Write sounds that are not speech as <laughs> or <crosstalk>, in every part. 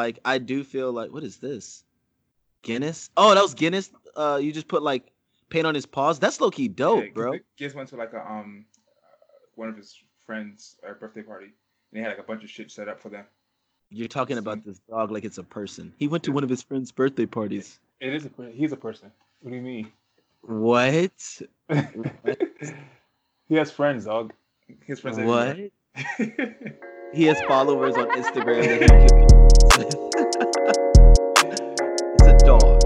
like I do feel like what is this? Guinness? Oh, that was Guinness. Uh, you just put like paint on his paws. That's low key dope, Yeah, bro. Giz went to like a um one of his friends' uh, birthday party, and they had like a bunch of shit set up for them. You're talking about this dog like it's a person. He went to one of his friends' birthday parties. It is a he's a person. What do you mean? What? <laughs> he has friends, dog. His friends. What? <laughs> He has followers on Instagram. <laughs> <laughs> It's a dog.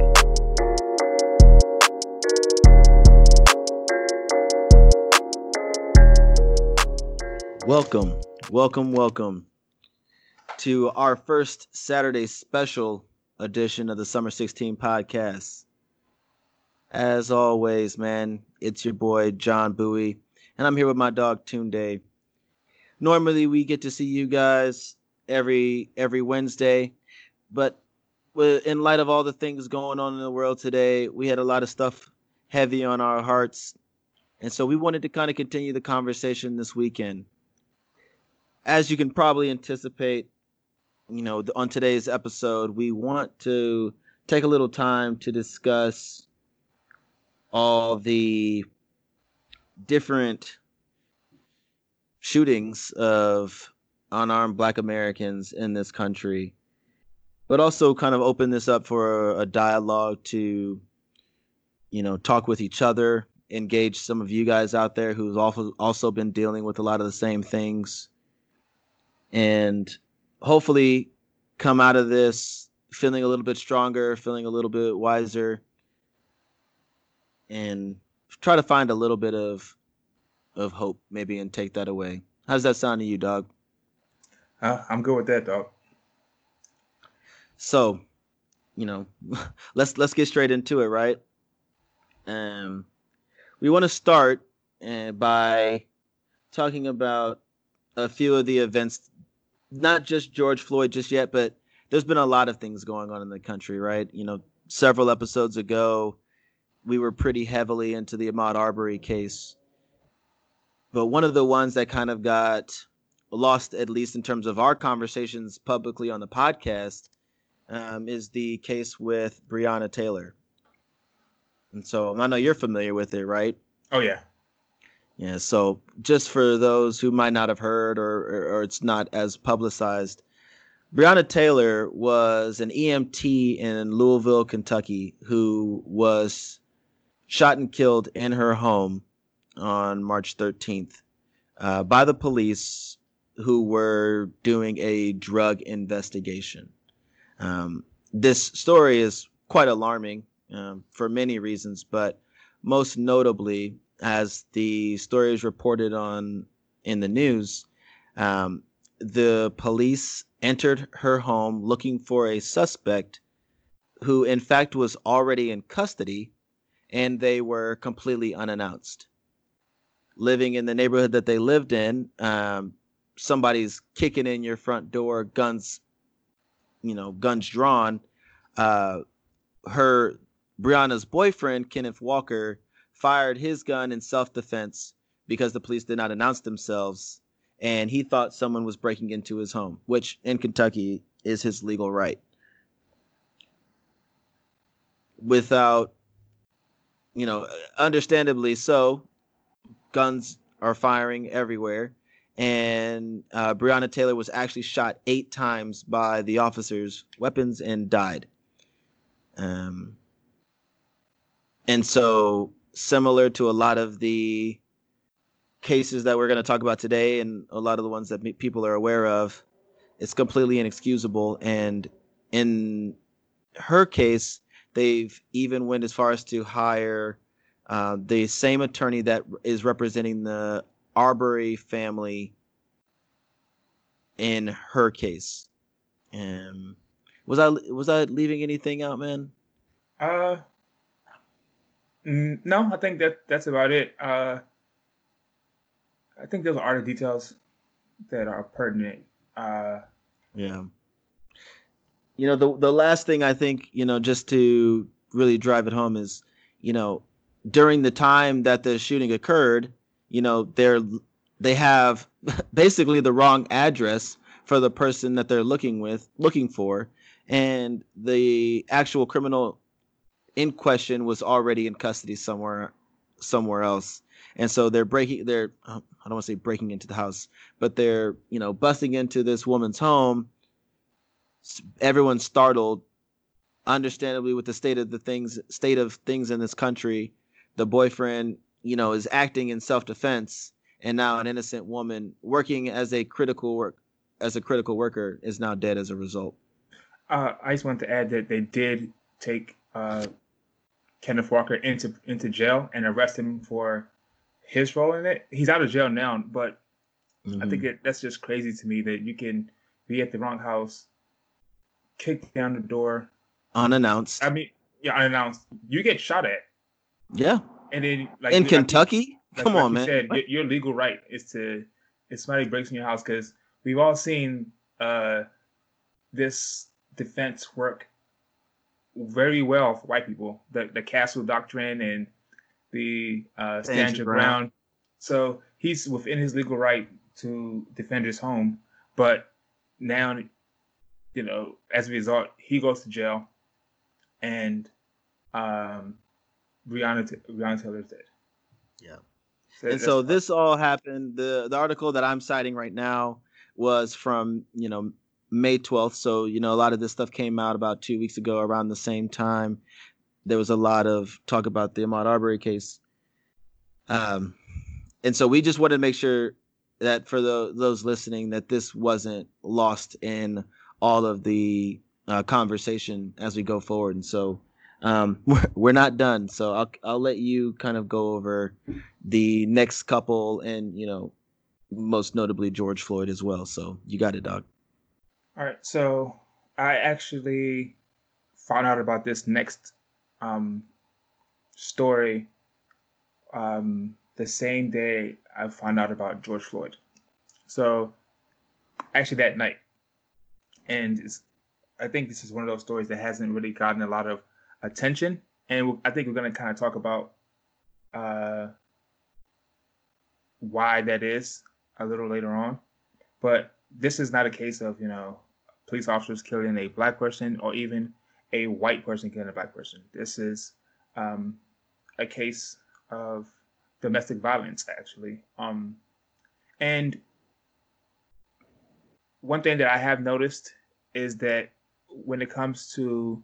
Welcome, welcome, welcome to our first Saturday special edition of the Summer 16 podcast. As always, man, it's your boy John Bowie, and I'm here with my dog Toon Day. Normally, we get to see you guys every every Wednesday, but in light of all the things going on in the world today, we had a lot of stuff heavy on our hearts, and so we wanted to kind of continue the conversation this weekend. As you can probably anticipate, you know, on today's episode, we want to take a little time to discuss all the different shootings of unarmed black Americans in this country, but also kind of open this up for a dialogue to, you know, talk with each other, engage some of you guys out there who's also also been dealing with a lot of the same things, and hopefully come out of this feeling a little bit stronger, feeling a little bit wiser, and try to find a little bit of of hope maybe and take that away. How's that sound to you, dog? I'm good with that, dog. So, you know, <laughs> let's let's get straight into it, right? Um, we want to start uh, by talking about a few of the events, not just George Floyd just yet, but there's been a lot of things going on in the country, right? You know, several episodes ago, we were pretty heavily into the Ahmaud Arbery case, but one of the ones that kind of got lost, at least in terms of our conversations publicly on the podcast, um, is the case with Breonna Taylor. And so I know you're familiar with it, right? Oh yeah. Yeah. So just for those who might not have heard or, or, or it's not as publicized, Breonna Taylor was an EMT in Louisville, Kentucky, who was shot and killed in her home on March 13th uh, by the police who were doing a drug investigation. Um, this story is quite alarming um, for many reasons, but most notably, as the story is reported on in the news, um, the police entered her home looking for a suspect who, in fact, was already in custody, and they were completely unannounced. Living in the neighborhood that they lived in, um, somebody's kicking in your front door, guns, you know, guns drawn. Uh, her Breonna's boyfriend, Kenneth Walker, fired his gun in self-defense because the police did not announce themselves, and he thought someone was breaking into his home, which in Kentucky is his legal right. Without, you know, understandably so, guns are firing everywhere and uh, Breonna Taylor was actually shot eight times by the officers' weapons and died. Um, and so, similar to a lot of the cases that we're going to talk about today, and a lot of the ones that people are aware of, it's completely inexcusable. And in her case, they've even went as far as to hire uh, the same attorney that is representing the Arbery family in her case. Um, was I was I leaving anything out, man? Uh, no, I think that that's about it. Uh, I think those are the details that are pertinent. Uh, Yeah. You know, the the last thing I think, you know, just to really drive it home is, you know, during the time that the shooting occurred, you know, they're they have <laughs> basically the wrong address for the person that they're looking with looking for. And the actual criminal in question was already in custody somewhere somewhere else. And so they're breaking they're i don't want to say breaking into the house but they're you know busting into this woman's home. Everyone's startled understandably with the state of the things state of things in this country. The boyfriend you know is acting in self-defense and now an innocent woman working as a critical work as a critical worker is now dead as a result uh, i just want to add that they did take uh, kenneth walker into into jail and arrest him for his role in it he's out of jail now but mm-hmm. i think mm-hmm. that that's just crazy to me that you can be at the wrong house kick down the door unannounced. I mean, yeah, unannounced. You get shot at. Yeah. And then, like in like Kentucky, like, come on, man. Said, your, your, legal right is to if somebody breaks in your house because we've all seen uh, this defense work very well for white people. The the castle doctrine and the uh, stand your ground. ground. So he's within his legal right to defend his home, but now, you know, as a result, he goes to jail and um, Breonna Breonna Taylor's dead. Yeah. So and so this all happened. the The article that I'm citing right now was from you know May 12th. So you know a lot of this stuff came out about two weeks ago, around the same time. There was a lot of talk about the Ahmaud Arbery case. Um, and so we just wanted to make sure that for the, those listening that this wasn't lost in all of the uh, conversation as we go forward. And so um, <laughs> we're, not done. So I'll I'll let you kind of go over the next couple, and you know, most notably George Floyd as well. So you got it, dog. All right. So I actually found out about this next um, story um, the same day I found out about George Floyd. So actually that night, and I think this is one of those stories that hasn't really gotten a lot of attention, and I think we're going to kind of talk about uh, why that is a little later on. But this is not a case of you know police officers killing a black person or even a white person killing a black person. This is um, a case of domestic violence, actually. Um, and one thing that I have noticed is that when it comes to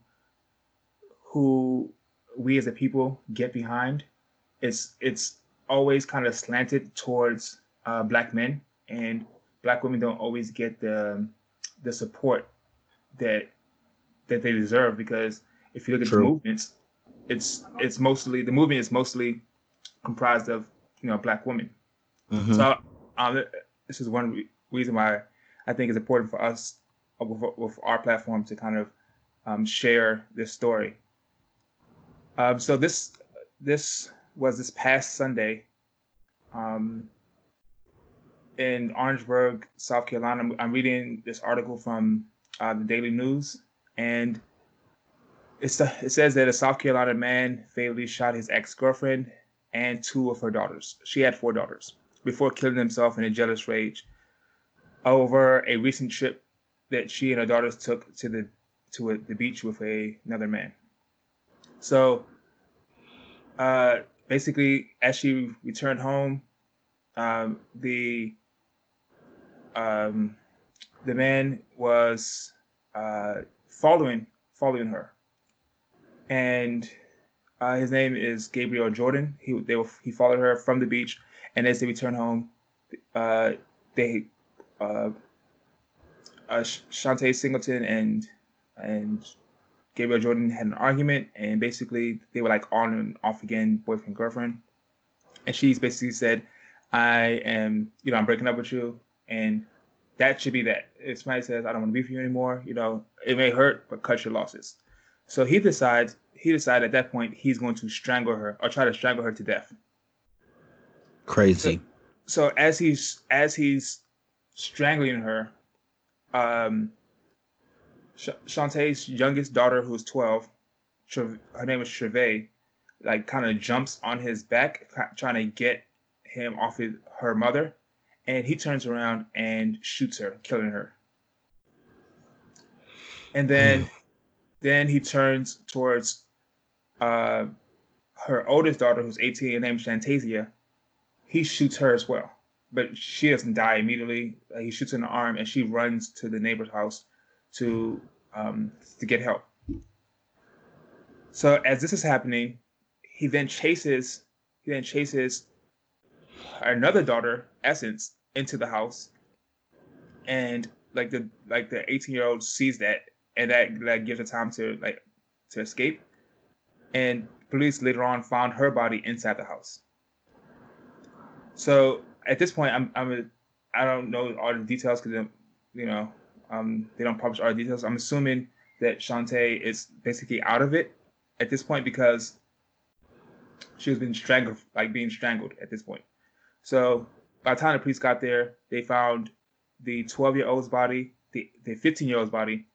who we as a people get behind, it's it's always kind of slanted towards uh, black men, and black women don't always get the the support that that they deserve because if you look at True. the movements, it's it's mostly the movement is mostly comprised of you know black women. Mm-hmm. So um, this is one reason why I think it's important for us with, with our platform to kind of um, share this story. Um, so this this was this past Sunday um, in Orangeburg, South Carolina. I'm I'm reading this article from uh, the Daily News, and it's a, it says that a South Carolina man fatally shot his ex girlfriend and two of her daughters. She had four daughters before killing himself in a jealous rage over a recent trip that she and her daughters took to the to a, the beach with a, another man. So, uh, basically, as she returned home, um, the um, the man was uh, following following her, and uh, his name is Gabriel Jordan. He they were, he followed her from the beach, and as they returned home, uh, they uh, uh, Shantae Singleton and and Gabriel Jordan had an argument, and basically they were like on and off again, boyfriend girlfriend. And she's basically said, "I am, you know, I'm breaking up with you, and that should be that." If somebody says, "I don't want to be for you anymore," you know, it may hurt, but cut your losses. So he decides he decided at that point he's going to strangle her or try to strangle her to death. Crazy. So, so as he's as he's strangling her, um, Sh- Shantae's youngest daughter, who's 12, her name is Treve, like kind of jumps on his back, trying to get him off his, her mother, and he turns around and shoots her, killing her. and then then he turns towards uh, her oldest daughter, who's 18, named Shantasia. He shoots her as well, but she doesn't die immediately. He shoots in the arm, and she runs to the neighbor's house to um, to get help. So as this is happening, he then chases he then chases another daughter, Essence, into the house, and like the like the 18 year old sees that, and that that gives her time to like to escape. And police later on found her body inside the house. So at this point, I'm I'm a, I don't know all the details because you know um, they don't publish the details. I'm assuming that Shantae is basically out of it at this point because she was being strangled, like being strangled at this point. So by the time the police got there, they found the 12 year old's body, the the 15 year old's body,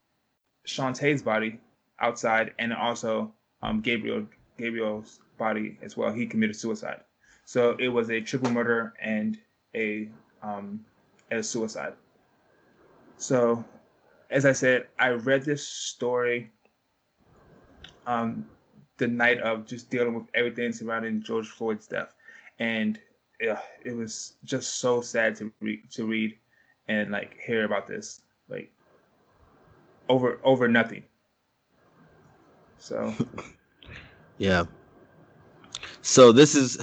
Shantae's body outside, and also um, Gabriel Gabriel's body as well. He committed suicide. So it was a triple murder and a um, a suicide. So, as I said, I read this story um, the night of just dealing with everything surrounding George Floyd's death, and yeah, it was just so sad to read to read and like hear about this like over over nothing. So <laughs> yeah. So this is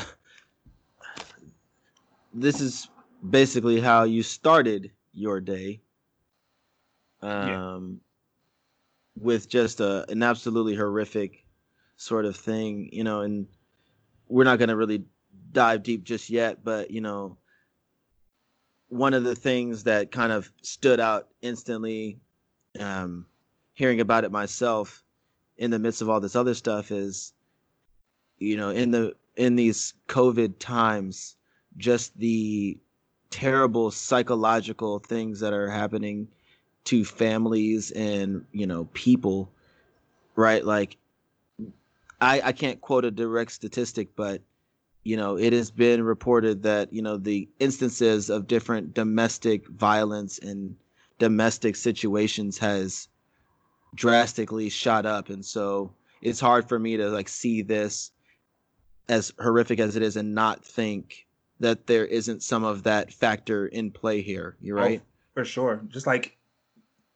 this is basically how you started your day. Um yeah. with just a an absolutely horrific sort of thing, you know, and we're not going to really dive deep just yet, but you know, one of the things that kind of stood out instantly um hearing about it myself in the midst of all this other stuff is you know in the in these covid times just the terrible psychological things that are happening to families and you know people right? Like i i can't quote a direct statistic but you know it has been reported that you know the instances of different domestic violence and domestic situations has drastically shot up. And so it's hard for me to like see this as horrific as it is and not think that there isn't some of that factor in play here. You're oh, right? oh, for sure. Just like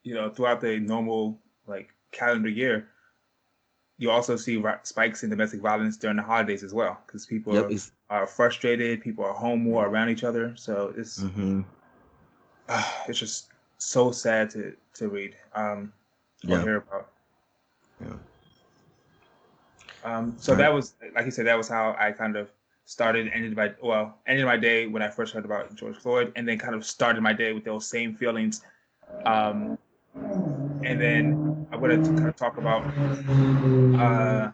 you know throughout the normal like calendar year you also see spikes in domestic violence during the holidays as well because people yep, are, are, frustrated people are home more around each other so it's mm-hmm. uh, <sighs> it's just so sad to to read um yeah. hear about yeah um, so right. that was, like you said, that was how I kind of started, ended my well, ended my day when I first heard about George Floyd, and then kind of started my day with those same feelings. Um, and then I wanted to kind of talk about uh,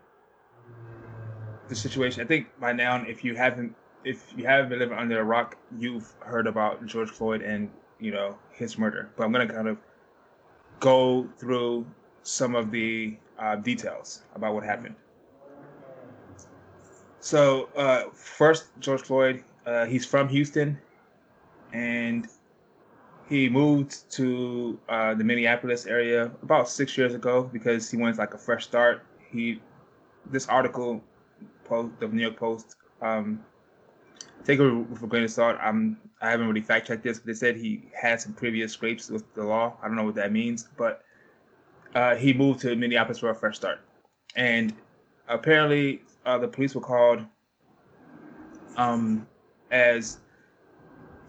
the situation. I think by now, if you haven't, if you haven't been living under a rock, you've heard about George Floyd and you know his murder. But I'm gonna kind of go through some of the uh, details about what happened. So uh, first, George Floyd, uh, he's from Houston, and he moved to uh, the Minneapolis area about six years ago because he wanted like a fresh start. He, this article, post the New York Post, um, take it with a grain of salt. I'm I haven't really fact checked this, but they said he had some previous scrapes with the law. I don't know what that means, but uh, he moved to Minneapolis for a fresh start, and apparently uh, the police were called um, as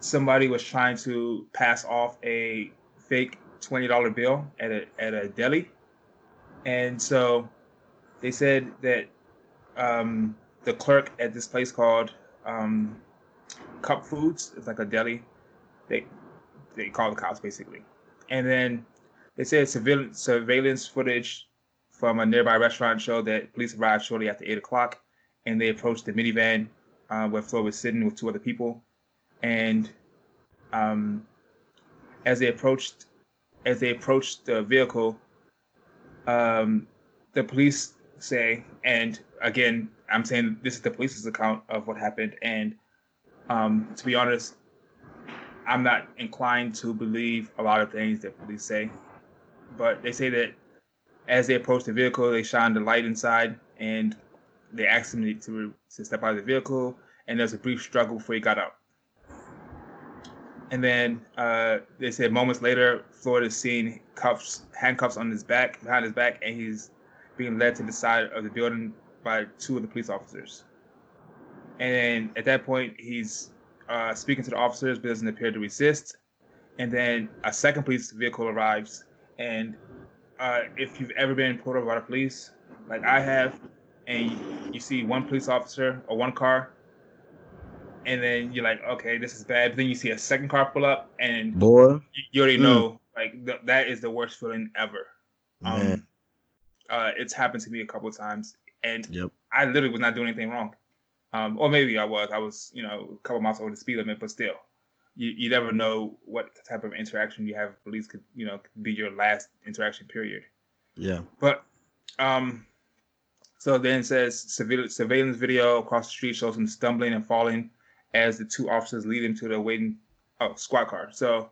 somebody was trying to pass off a fake twenty dollar bill at a at a deli, and so they said that um, the clerk at this place called um, Cup Foods, it's like a deli, they they call the cops basically, and then they said surveillance surveillance footage from a nearby restaurant showed that police arrived shortly after 8 o'clock and they approached the minivan uh, where Flo was sitting with two other people. And um, as they approached, as they approached the vehicle, um, the police say, and again, I'm saying this is the police's account of what happened. And um, to be honest, I'm not inclined to believe a lot of things that police say, but they say that as they approached the vehicle, they shined the light inside and they asked him to, to step out of the vehicle. And there was a brief struggle before he got out. And then uh, they said moments later, Floyd is seen cuffs, handcuffs on his back, behind his back, and he's being led to the side of the building by two of the police officers. And at that point, he's uh, speaking to the officers, but doesn't appear to resist. And then a second police vehicle arrives. And uh, if you've ever been pulled over by the police, like I have, and you see one police officer or one car, and then you're like, okay, this is bad. But then you see a second car pull up, and boy, you, you already mm. know, like th- that is the worst feeling ever. Man. Um, uh, it's happened to me a couple of times, and yep. I literally was not doing anything wrong. Um, or maybe I was. I was, you know, a couple miles over the speed limit, but still, you, you never know what type of interaction you have with police could, you know, could be your last interaction period. Yeah. But, um, so then it says surveillance video across the street shows him stumbling and falling as the two officers lead him to the waiting oh squad car. So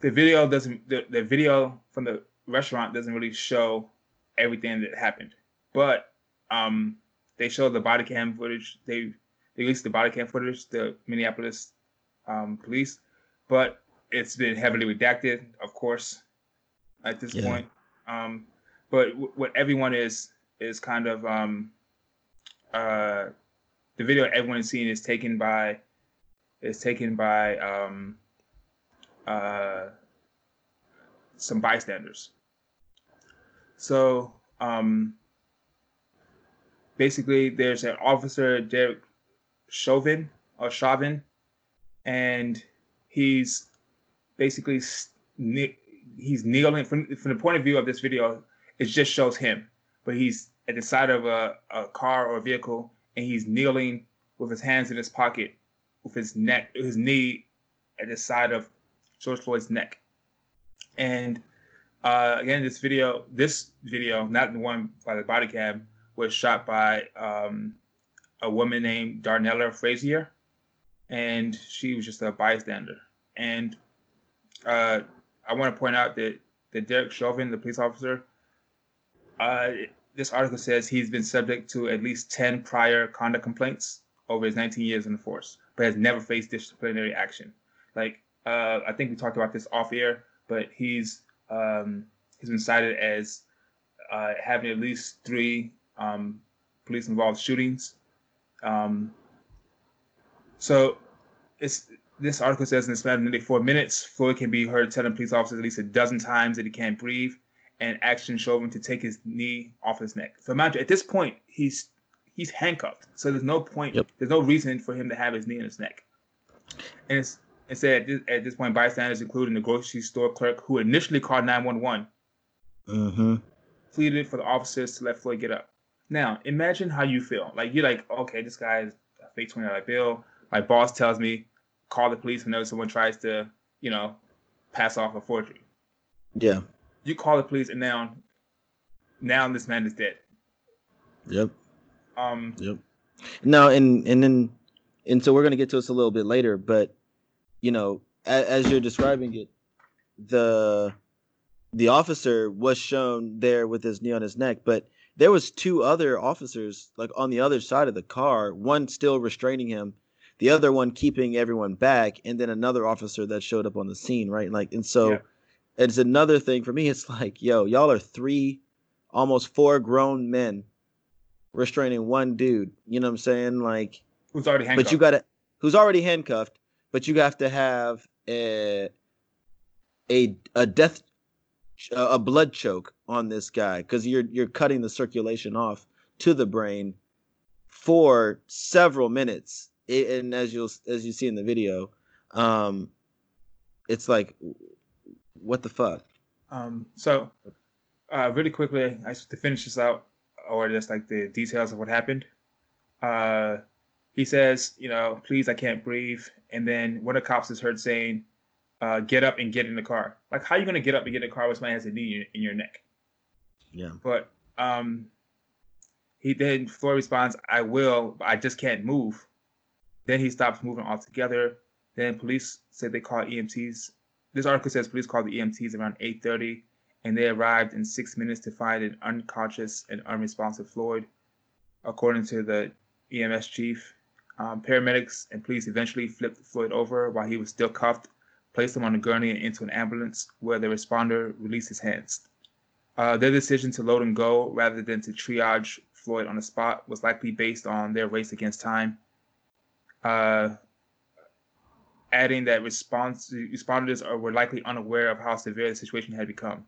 the video doesn't the, the video from the restaurant doesn't really show everything that happened, but um they show the body cam footage. They, they released the body cam footage, the Minneapolis um, police, but it's been heavily redacted, of course, at this yeah. point. Um, but w- what everyone is is kind of um, uh, the video everyone is seeing is taken by is taken by um, uh, some bystanders. So um, basically there's an officer, Derek Chauvin or Chauvin, and he's basically he's kneeling from, from the point of view of this video. It just shows him, but he's at the side of a, a car or a vehicle, and he's kneeling with his hands in his pocket, with his neck, his knee at the side of George Floyd's neck. And uh, again, this video, this video, not the one by the body cam, was shot by um, a woman named Darnella Frazier, and she was just a bystander. And uh, I want to point out that, that Derek Chauvin, the police officer, uh, this article says he's been subject to at least 10 prior conduct complaints over his 19 years in the force, but has never faced disciplinary action. Like, uh, I think we talked about this off air, but he's um, he's been cited as uh, having at least three um, police involved shootings. Um, so it's this article says in the span of nearly four minutes, Floyd can be heard telling police officers at least a dozen times that he can't breathe, and action him to take his knee off his neck. So imagine at this point he's he's handcuffed, so there's no point, yep. there's no reason for him to have his knee in his neck. And it's it said at this, at this point, bystanders, including the grocery store clerk who initially called 911, mm-hmm. pleaded for the officers to let Floyd get up. Now, imagine how you feel. Like you're like, okay, this guy is a fake twenty dollar bill. My boss tells me call the police whenever someone tries to, you know, pass off a forgery. Yeah. You call the police, and now, now this man is dead. Yep. Um. Yep. Now, and and then, and so we're gonna get to this a little bit later, but you know, as, as you're describing it, the the officer was shown there with his knee on his neck, but there was two other officers like on the other side of the car one still restraining him the other one keeping everyone back and then another officer that showed up on the scene right like and so yeah. It's another thing for me it's like yo y'all are three almost four grown men restraining one dude you know what i'm saying? Like who's already handcuffed but you gotta who's already handcuffed but you have to have a a, a death a blood choke on this guy because you're you're cutting the circulation off to the brain for several minutes. And as you'll as you see in the video um it's like what the fuck um so uh really quickly i to finish this out or just like the details of what happened uh he says you know please i can't breathe and then one of the cops is heard saying uh, get up and get in the car. Like, how are you going to get up and get in the car with somebody has a knee in your neck? Yeah. But um, he then Floyd responds, "I will, but I just can't move." Then he stops moving altogether. Then police said they called EMTs. This article says police called the EMTs around 8:30, and they arrived in six minutes to find an unconscious and unresponsive Floyd. According to the EMS chief, um, paramedics and police eventually flipped Floyd over while he was still cuffed, placed him on a gurney and into an ambulance where the responder released his hands. Uh, their decision to load and go rather than to triage Floyd on the spot was likely based on their race against time. Uh, adding that response responders are, were likely unaware of how severe the situation had become.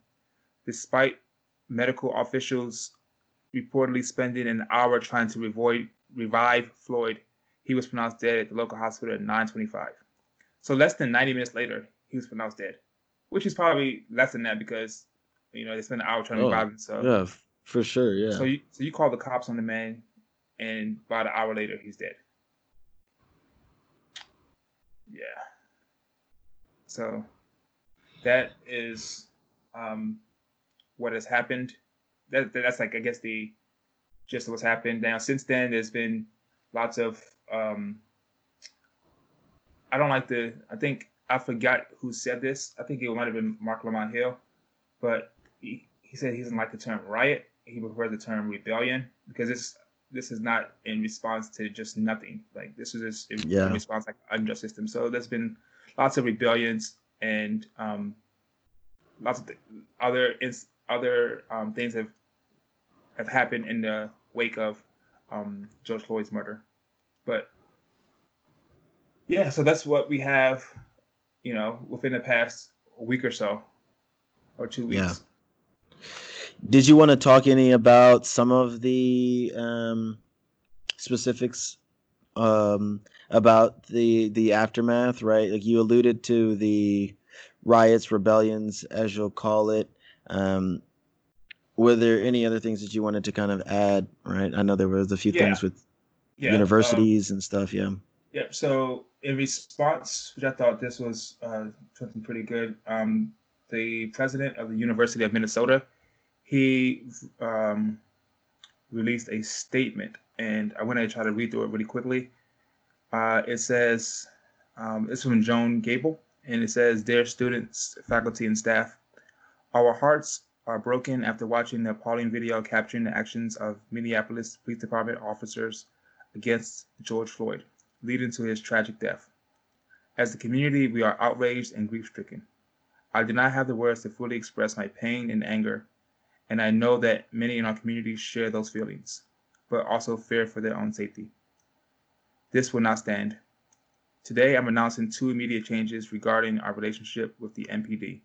Despite medical officials reportedly spending an hour trying to revoid, revive Floyd, he was pronounced dead at the local hospital at 9:25. So less than 90 minutes later, he was pronounced dead, which is probably less than that because you know they spent an hour trying to oh, revive him. So yeah, for sure, yeah. So you so you call the cops on the man, and about an hour later, he's dead. Yeah. So that is um, what has happened. That, that's like I guess the of what's happened. Now since then, there's been lots of um, I don't like the. I think I forgot who said this. I think it might have been Marc Lamont Hill, but he, he said he doesn't like the term riot. He prefers the term rebellion because it's this is not in response to just nothing. Like this is just in, yeah. in response like unjust system. So there's been lots of rebellions and um, lots of th- other ins- other um, things have have happened in the wake of um, George Floyd's murder. But yeah, so that's what we have, you know, within the past week or so, or two weeks. Did you want to talk any about some of the um, specifics um, about the the aftermath? Right, like you alluded to the riots, rebellions, as you'll call it. Um, were there any other things that you wanted to kind of add? Right, I know there was a few yeah. things with yeah, universities um, and stuff. Yeah. Yeah. So in response, which I thought this was uh, something pretty good, um, the president of the University of Minnesota he um, released a statement, and I want to try to read through it really quickly. Uh, it says, um, it's from Joan Gabel, and it says, Dear students, faculty, and staff, our hearts are broken after watching the appalling video capturing the actions of Minneapolis Police Department officers against George Floyd, leading to his tragic death. As a community, we are outraged and grief stricken. I do not have the words to fully express my pain and anger and I know that many in our community share those feelings, but also fear for their own safety. This will not stand. Today, I'm announcing two immediate changes regarding our relationship with the MPD.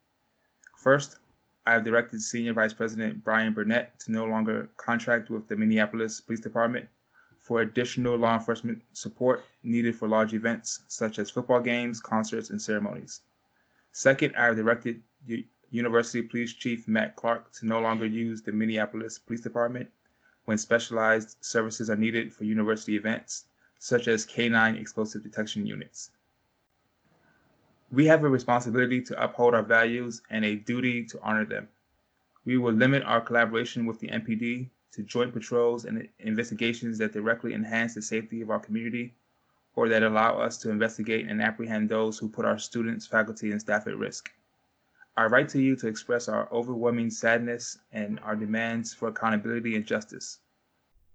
First, I have directed Senior Vice President Brian Burnett to no longer contract with the Minneapolis Police Department for additional law enforcement support needed for large events such as football games, concerts, and ceremonies. Second, I have directed University Police Chief Matt Clark to no longer use the Minneapolis Police Department when specialized services are needed for university events, such as canine explosive detection units. We have a responsibility to uphold our values and a duty to honor them. We will limit our collaboration with the MPD to joint patrols and investigations that directly enhance the safety of our community or that allow us to investigate and apprehend those who put our students, faculty, and staff at risk. I write to you to express our overwhelming sadness and our demands for accountability and justice.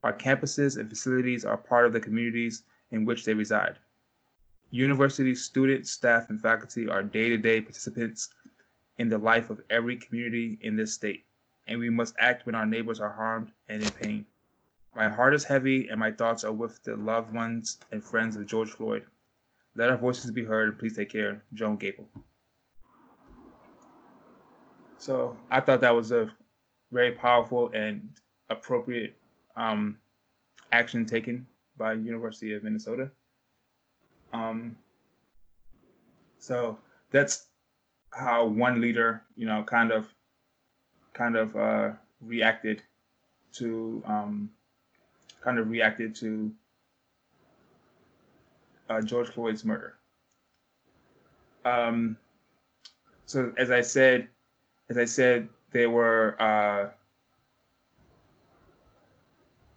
Our campuses and facilities are part of the communities in which they reside. University students, staff, and faculty are day to day participants in the life of every community in this state, and we must act when our neighbors are harmed and in pain. My heart is heavy, and my thoughts are with the loved ones and friends of George Floyd. Let our voices be heard, and please take care. Joan Gabel. So I thought that was a very powerful and appropriate um, action taken by University of Minnesota. Um, so that's how one leader, you know, kind of, kind of uh, reacted to, um, kind of reacted to uh, George Floyd's murder. Um, so as I said, as I said, there were uh,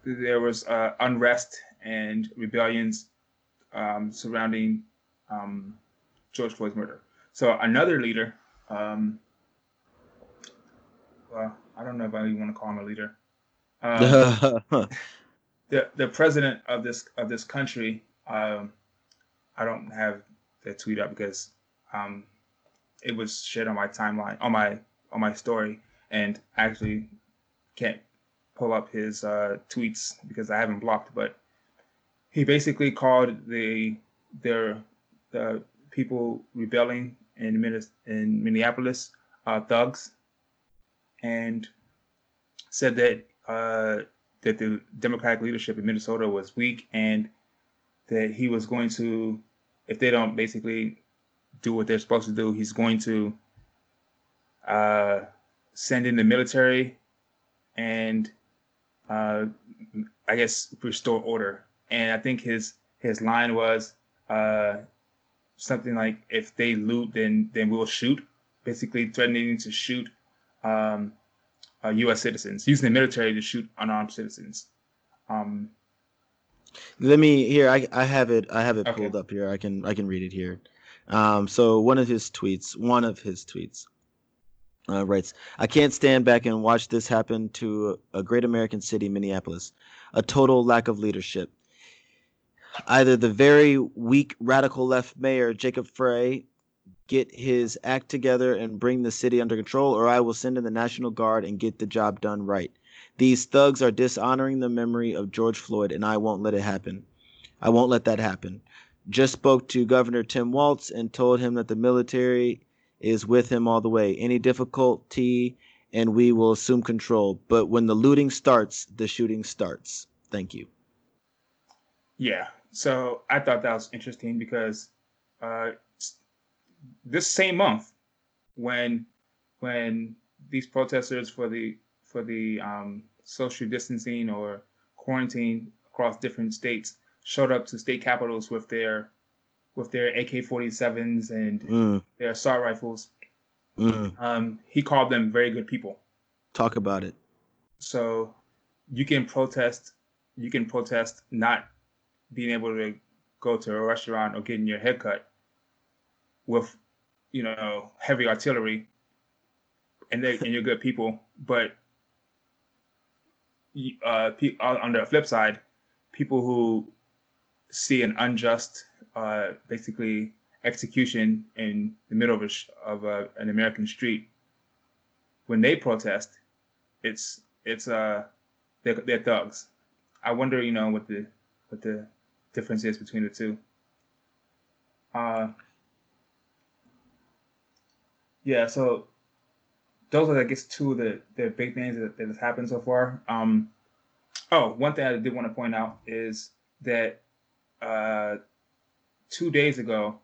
there was uh, unrest and rebellions um, surrounding um, George Floyd's murder. So another leader, um, Well, I don't know if I even want to call him a leader. Um, <laughs> the the president of this of this country. Um, I don't have the tweet up because um, it was shared on my timeline on my on my story, and actually can't pull up his uh, tweets because I haven't blocked. But he basically called the their the people rebelling in in Minneapolis uh, thugs, and said that uh, that the Democratic leadership in Minnesota was weak and that he was going to, if they don't basically do what they're supposed to do, he's going to uh, send in the military and uh, I guess restore order. And I think his his line was uh, something like, "If they loot, then then we'll shoot." Basically, threatening to shoot um, uh, U.S. citizens, using the military to shoot unarmed citizens. Um, Let me here. I, I have it. I have it okay. pulled up here. I can I can read it here. Um, so one of his tweets, one of his tweets, uh, writes, "I can't stand back and watch this happen to a great American city, Minneapolis. A total lack of leadership. Either the very weak radical left mayor Jacob Frey get his act together and bring the city under control, or I will send in the National Guard and get the job done right. These thugs are dishonoring the memory of George Floyd, and I won't let it happen. I won't let that happen. Just spoke to Governor Tim Walz and told him that the military is with him all the way. Any difficulty, and we will assume control. But when the looting starts, the shooting starts. Thank you. Yeah. So I thought that was interesting because uh, this same month when when these protesters for the for the um, social distancing or quarantine across different states showed up to state capitals with their with their AK-47s and mm. their assault rifles. Mm. Um, he called them very good people. Talk about it. So you can protest. You can protest not being able to go to a restaurant or getting your hair cut with you know heavy artillery and they and you're good people but uh, on the flip side people who see an unjust uh, basically execution in the middle of, a, of a, an american street. When they protest it's it's uh they're, they're thugs. I wonder you know what the what the difference is between the two. Uh yeah, so those are, I guess, two of the, the big things that, that has happened so far. Um, oh, one thing I did want to point out is that uh, two days ago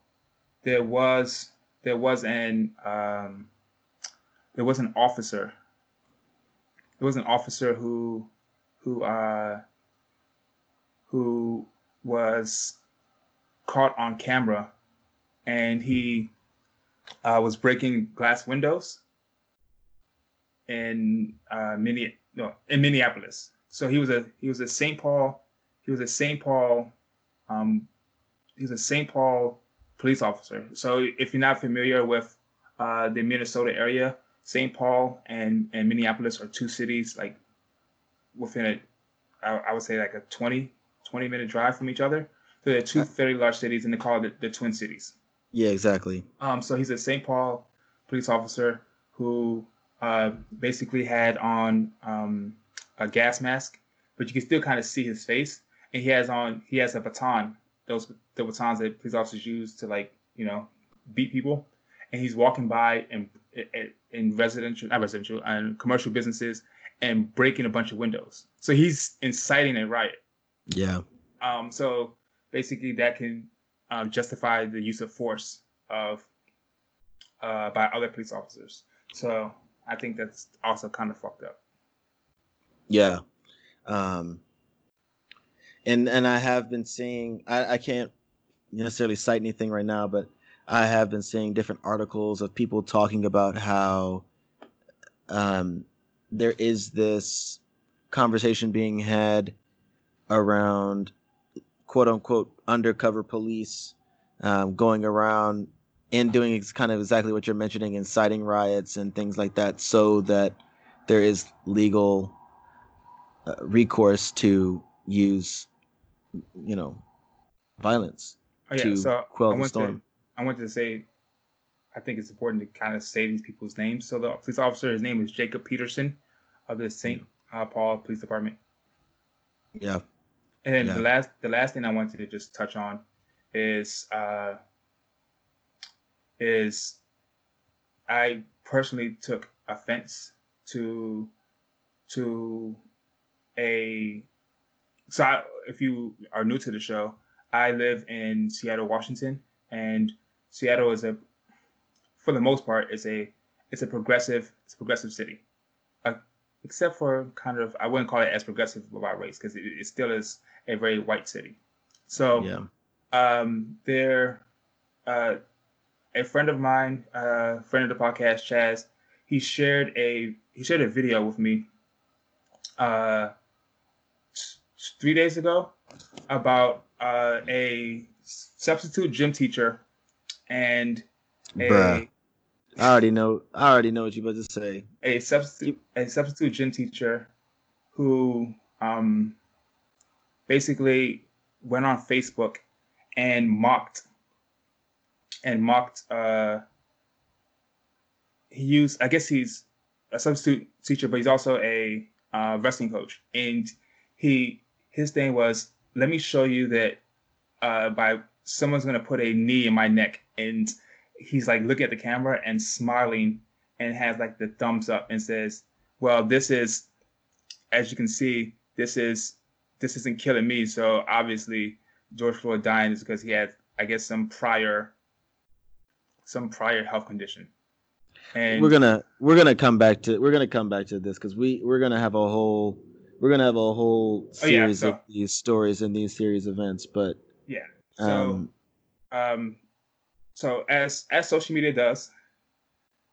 there was there was an um, there was an officer there was an officer who who uh, who was caught on camera and he uh, was breaking glass windows in uh, no, in Minneapolis. So he was a he was a St. Paul he was a St. Paul um, he's a St. Paul police officer. So if you're not familiar with uh, the Minnesota area, St. Paul and and Minneapolis are two cities like within a I, I would say like a 20 20 minute drive from each other. So they're two very large cities, and they call it the, the Twin Cities. Yeah, exactly. Um, so he's a St. Paul police officer who uh, basically had on um, a gas mask, but you can still kind of see his face. And he has on he has a baton, those the batons that police officers use to like you know beat people. And he's walking by in in residential, not residential, and commercial businesses and breaking a bunch of windows. So he's inciting a riot. Yeah. Um. So basically, that can um, justify the use of force of uh, by other police officers. So I think that's also kind of fucked up. Yeah. Um, and and I have been seeing I, I can't necessarily cite anything right now, but I have been seeing different articles of people talking about how um, there is this conversation being had around quote unquote undercover police um, going around and doing kind of exactly what you're mentioning, inciting riots and things like that, so that there is legal uh, recourse to use, you know, violence Oh yeah, to so quell I the storm. to I wanted to say I think it's important to kind of say these people's names. So the police officer, his name is Jacob Peterson of the St. Paul Police Department. Yeah. And then Yeah. the last the last thing I wanted to just touch on is uh is I personally took offense to to a so I, if you are new to the show, I live in Seattle, Washington, and Seattle is a for the most part it's a it's a progressive it's a progressive city. Uh, except for kind of I wouldn't call it as progressive about race because it, it still is a very white city. So Yeah. um, there, uh, a friend of mine, uh, friend of the podcast, Chaz, he shared a he shared a video with me, uh, three days ago, about uh, a substitute gym teacher and a Bruh. I already know. I already know what you about to say. a substitute a substitute gym teacher who um basically went on Facebook and mocked and mocked uh he used I guess he's a substitute teacher but he's also a uh, wrestling coach and he his thing was let me show you that uh by someone's gonna put a knee in my neck and he's like looking at the camera and smiling and has like the thumbs up and says, "Well, this is, as you can see, this is this isn't killing me. So obviously, George Floyd dying is because he had, I guess, some prior some prior health condition." And we're gonna we're gonna come back to we're gonna come back to this because we we're gonna have a whole we're gonna have a whole Oh, yeah, series so- of these stories and these series of events. But yeah, so um, um, so as as social media does,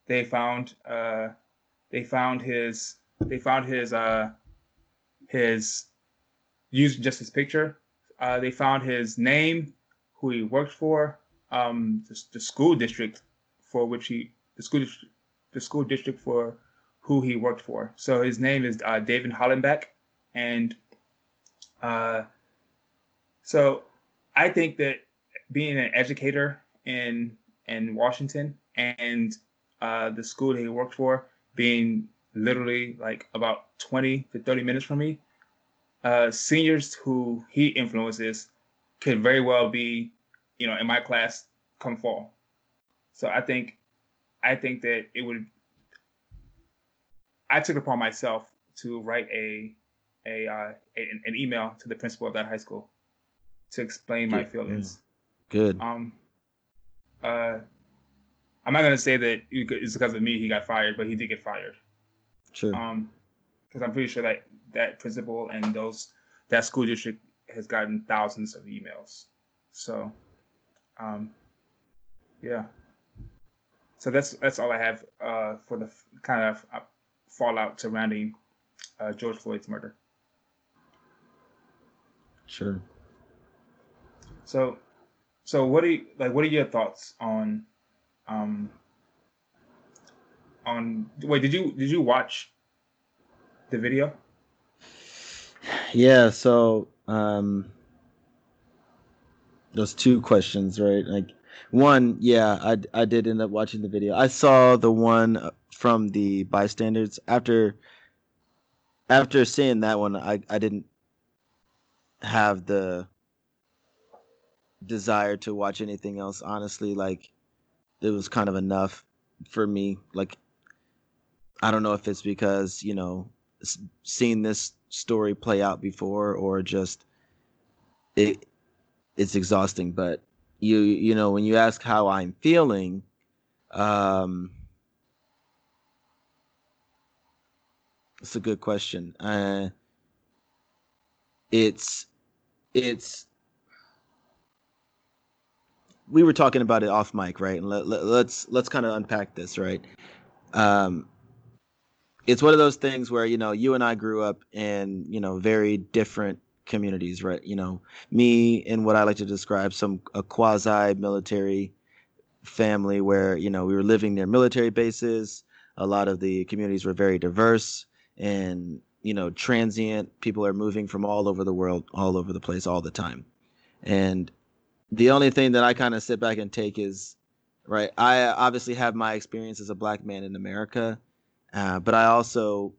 they found uh, they found his they found his uh, his using just his picture. Uh, they found his name, who he worked for, um, the, the school district for which he the school the school district for who he worked for. So his name is uh, David Hollenbeck, and uh, so I think that being an educator in in Washington and uh, the school that he worked for being literally like about 20 to 30 minutes from me, uh, seniors who he influences could very well be, you know, in my class come fall. So I think, I think that it would. I took upon myself to write a, a, uh, a an email to the principal of that high school to explain my Good, feelings. good. Um, uh, I'm not gonna say that it's because of me he got fired, but he did get fired. Sure. Um, because I'm pretty sure that that principal and those that school district has gotten thousands of emails. So, um, yeah. So that's that's all I have uh, for the f- kind of uh, fallout surrounding uh, George Floyd's murder. Sure. So, so what do you like? What are your thoughts on, um, on wait? Did you did you watch the video? Yeah. So um, those two questions, right? Like one, yeah, I I did end up watching the video. I saw the one from the bystanders after after seeing that one. I I didn't have the desire to watch anything else honestly like it was kind of enough for me like i don't know if it's because you know seeing this story play out before or just it it's exhausting but you you know when you ask how i'm feeling um it's a good question. Uh it's it's we were talking about it off mic right? And let, let, let's let's kind of unpack this right? Um it's one of those things where you know you and i grew up in you know very different communities right? You know me in what i like to describe some a quasi military family where you know we were living near military bases. A lot of the communities were very diverse and you know transient people are moving from all over the world all over the place all the time. And the only thing that i kind of sit back and take is right i obviously have my experience as a black man in america uh, but i also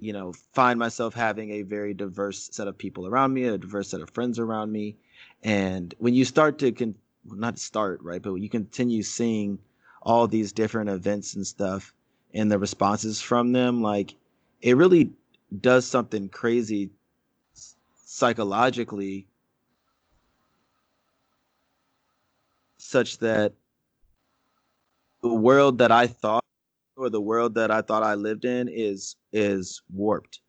you know find myself having a very diverse set of people around me a diverse set of friends around me. And when you start to con- not start right but you continue seeing all these different events and stuff and the responses from them like it really does something crazy psychologically such that the world that I thought or the world that I thought I lived in is is warped.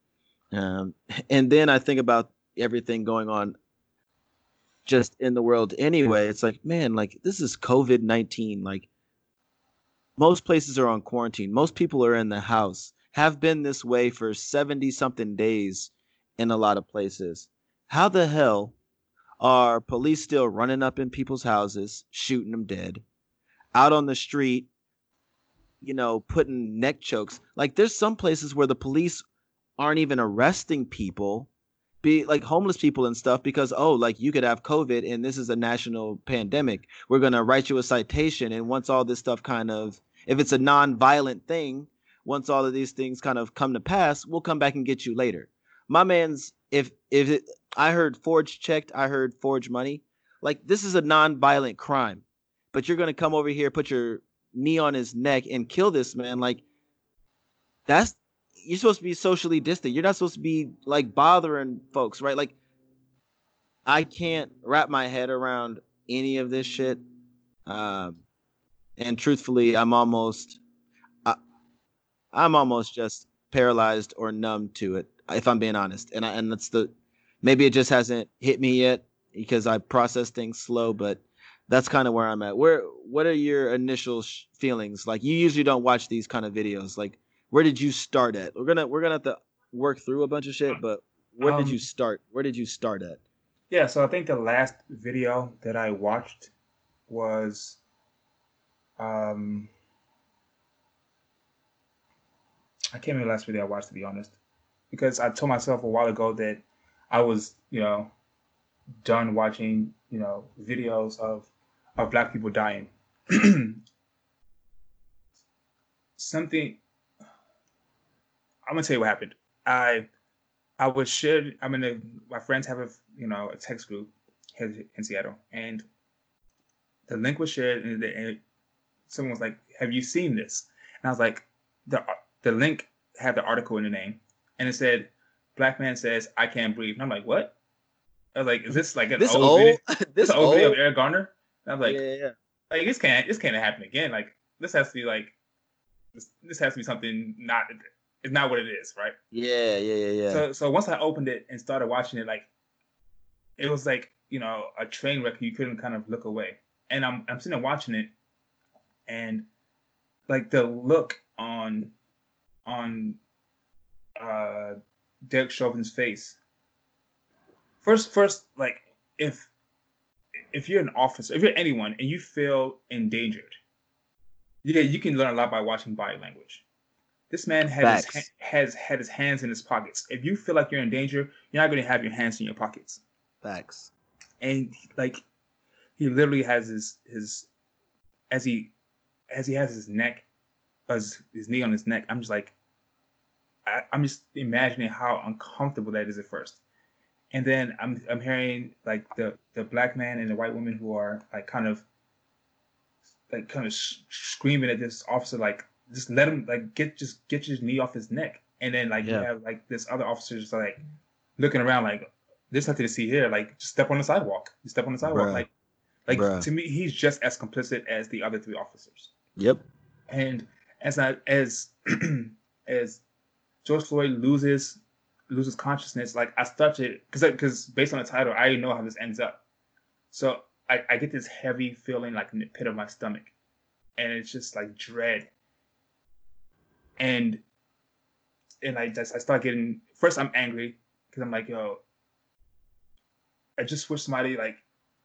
Um, and then I think about everything going on just in the world anyway. It's like, man, like this is COVID 19. Like most places are on quarantine. Most people are in the house have been this way for 70 something days in a lot of places. How the hell are police still running up in people's houses, shooting them dead, out on the street, you know, putting neck chokes? Like, there's some places where the police aren't even arresting people, be like homeless people and stuff, because, oh, like you could have COVID and this is a national pandemic. We're going to write you a citation. And once all this stuff kind of, if it's a non-violent thing, once all of these things kind of come to pass, we'll come back and get you later. My man's if if it, I heard forged checked, I heard forged money. Like this is a non-violent crime, but you're gonna come over here, put your knee on his neck, and kill this man. Like that's you're supposed to be socially distant. You're not supposed to be like bothering folks, right? Like I can't wrap my head around any of this shit. Um, and truthfully, I'm almost I'm almost just paralyzed or numb to it, if I'm being honest. And I, and that's the maybe it just hasn't hit me yet because I process things slow, but that's kind of where I'm at. Where what are your initial sh- feelings? Like you usually don't watch these kind of videos. Like where did you start at? We're gonna we're gonna have to work through a bunch of shit, but where um, did you start? Where did you start at? Yeah, so I think the last video that I watched was um I can't remember the last video I watched to be honest, because I told myself a while ago that I was, you know, done watching, you know, videos of of black people dying. <clears throat> Something. I'm gonna tell you what happened. I I was shared. I'm in a. Uh, my friends have a you know a text group in, in Seattle, and the link was shared, and, the, and someone was like, "Have you seen this?" And I was like, "the the link had the article in the name, and it said, "Black man says I can't breathe." And I'm like, "What?" I was like, "Is this like an this old, old? video? <laughs> this, old, old video of Eric Garner?" And I was like, yeah, yeah. "Like this can't this can't happen again. Like this has to be like this, this has to be something not it's not what it is, right?" Yeah, yeah, yeah, yeah. So so once I opened it and started watching it, like it was like you know a train wreck. You couldn't kind of look away, and I'm I'm sitting there watching it, and like the look on on uh, Derek Chauvin's face. First, first, like if if you're an officer, if you're anyone, and you feel endangered, yeah, you can learn a lot by watching body language. This man had his, has had his hands in his pockets. If you feel like you're in danger, you're not going to have your hands in your pockets. Facts. And like, he literally has his his as he as he has his neck, as his knee on his neck. I'm just like, I, am just imagining how uncomfortable that is at first. And then I'm I'm hearing like the the black man and the white woman who are like kind of like kind of sh- screaming at this officer like just let him like get just get your knee off his neck. And then like yeah. you have like this other officer just like looking around like there's nothing to see here. Like just step on the sidewalk. You step on the sidewalk. Bruh. Like like Bruh. to me he's just as complicit as the other three officers. Yep. And as I as <clears throat> as George Floyd loses loses consciousness, like I start to because because based on the title, I already know how this ends up. So I, I get this heavy feeling like in the pit of my stomach, and it's just like dread. And and I just I start getting first I'm angry because I'm like yo. I just wish somebody like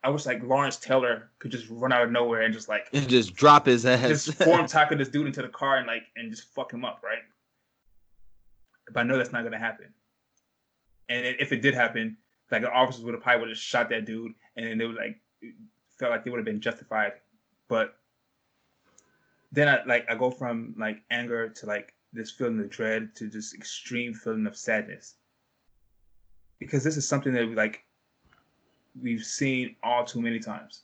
I wish like Lawrence Taylor could just run out of nowhere and just like and just drop his ass, just form tackle this dude into the car and like and just fuck him up, right? but I know that's not gonna happen. And if it did happen, like the officers would have probably would have shot that dude, and then they would like felt like they would have been justified. But then I like I go from like anger to like this feeling of dread to just extreme feeling of sadness because this is something that we like we've seen all too many times.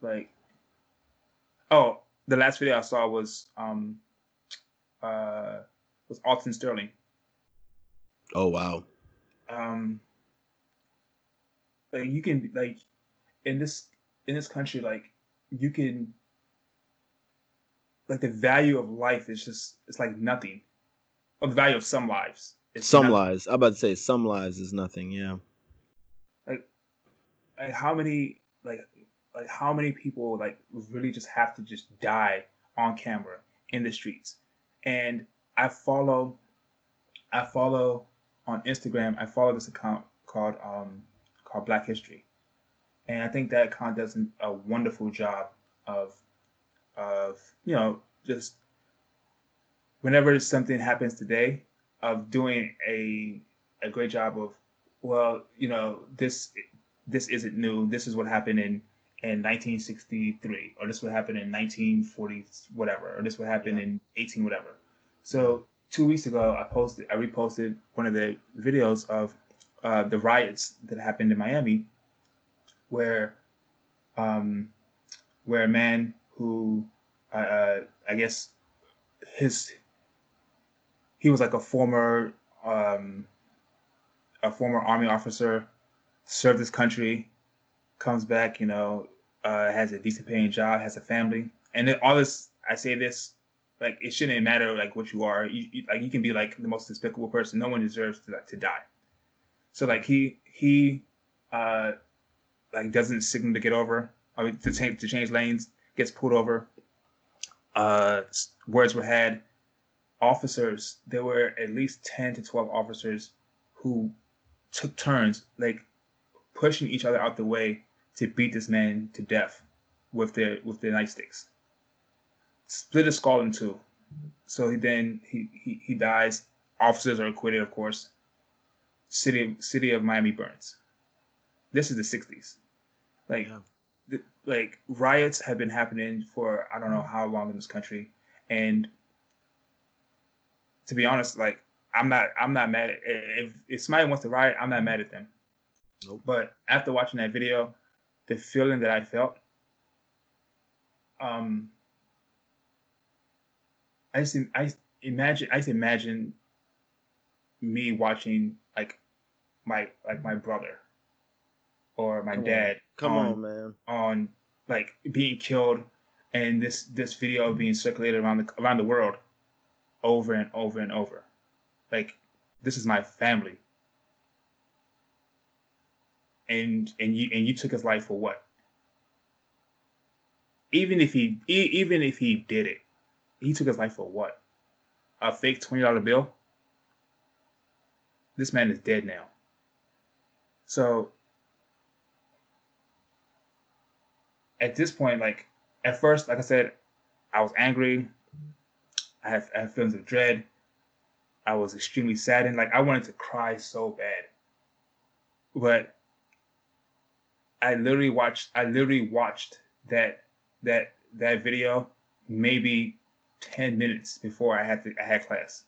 Like, oh, the last video I saw was um uh was Alton Sterling. Oh wow. Um like you can like in this in this country like you can like the value of life is just it's like nothing. Or the value of some lives. some nothing. lives. I'm about to say some lives is nothing, yeah. Like how many like like how many people like really just have to just die on camera in the streets. And I follow I follow on Instagram, I follow this account called um called Black History. And I think that account does a wonderful job of of you know just whenever something happens today of doing a a great job of well you know this this isn't new this is what happened in in 1963 or this would happen in 1940 whatever or this would happen yeah. in 18 whatever so two weeks ago i posted i reposted one of the videos of uh, the riots that happened in miami where um where a man who uh, I guess his he was like a former um, a former army officer, served this country, comes back, you know, uh, has a decent paying job, has a family, and then all this. I say this like it shouldn't matter like what you are. You, you, like you can be like the most despicable person. No one deserves to like, to die. So like he he uh like doesn't signal to get over. I mean to change to change lanes, gets pulled over, uh, words were had. Officers, there were at least 10 to 12 officers who took turns, like pushing each other out the way to beat this man to death with their with their nightsticks. Split his skull in two. So he then he, he he dies. Officers are acquitted, of course. City city of Miami burns. This is the '60s. Like yeah like riots have been happening for I don't know how long in this country, and to be honest, like I'm not I'm not mad at if if somebody wants to riot, I'm not mad at them. Nope. But after watching that video, the feeling that I felt, um, I just I imagine I just imagine me watching like my like my brother or my Come dad. On. Come on, on, man. On like being killed, and this this video being circulated around the around the world, over and over and over. Like this is my family. And and you and you took his life for what? Even if he even if he did it, he took his life for what? A fake twenty dollar bill. This man is dead now. So at this point, like at first, like I said, I was angry. I had, I had feelings of dread. I was extremely saddened. Like I wanted to cry so bad. But I literally watched I literally watched that that that video maybe 10 minutes before I had to I had class.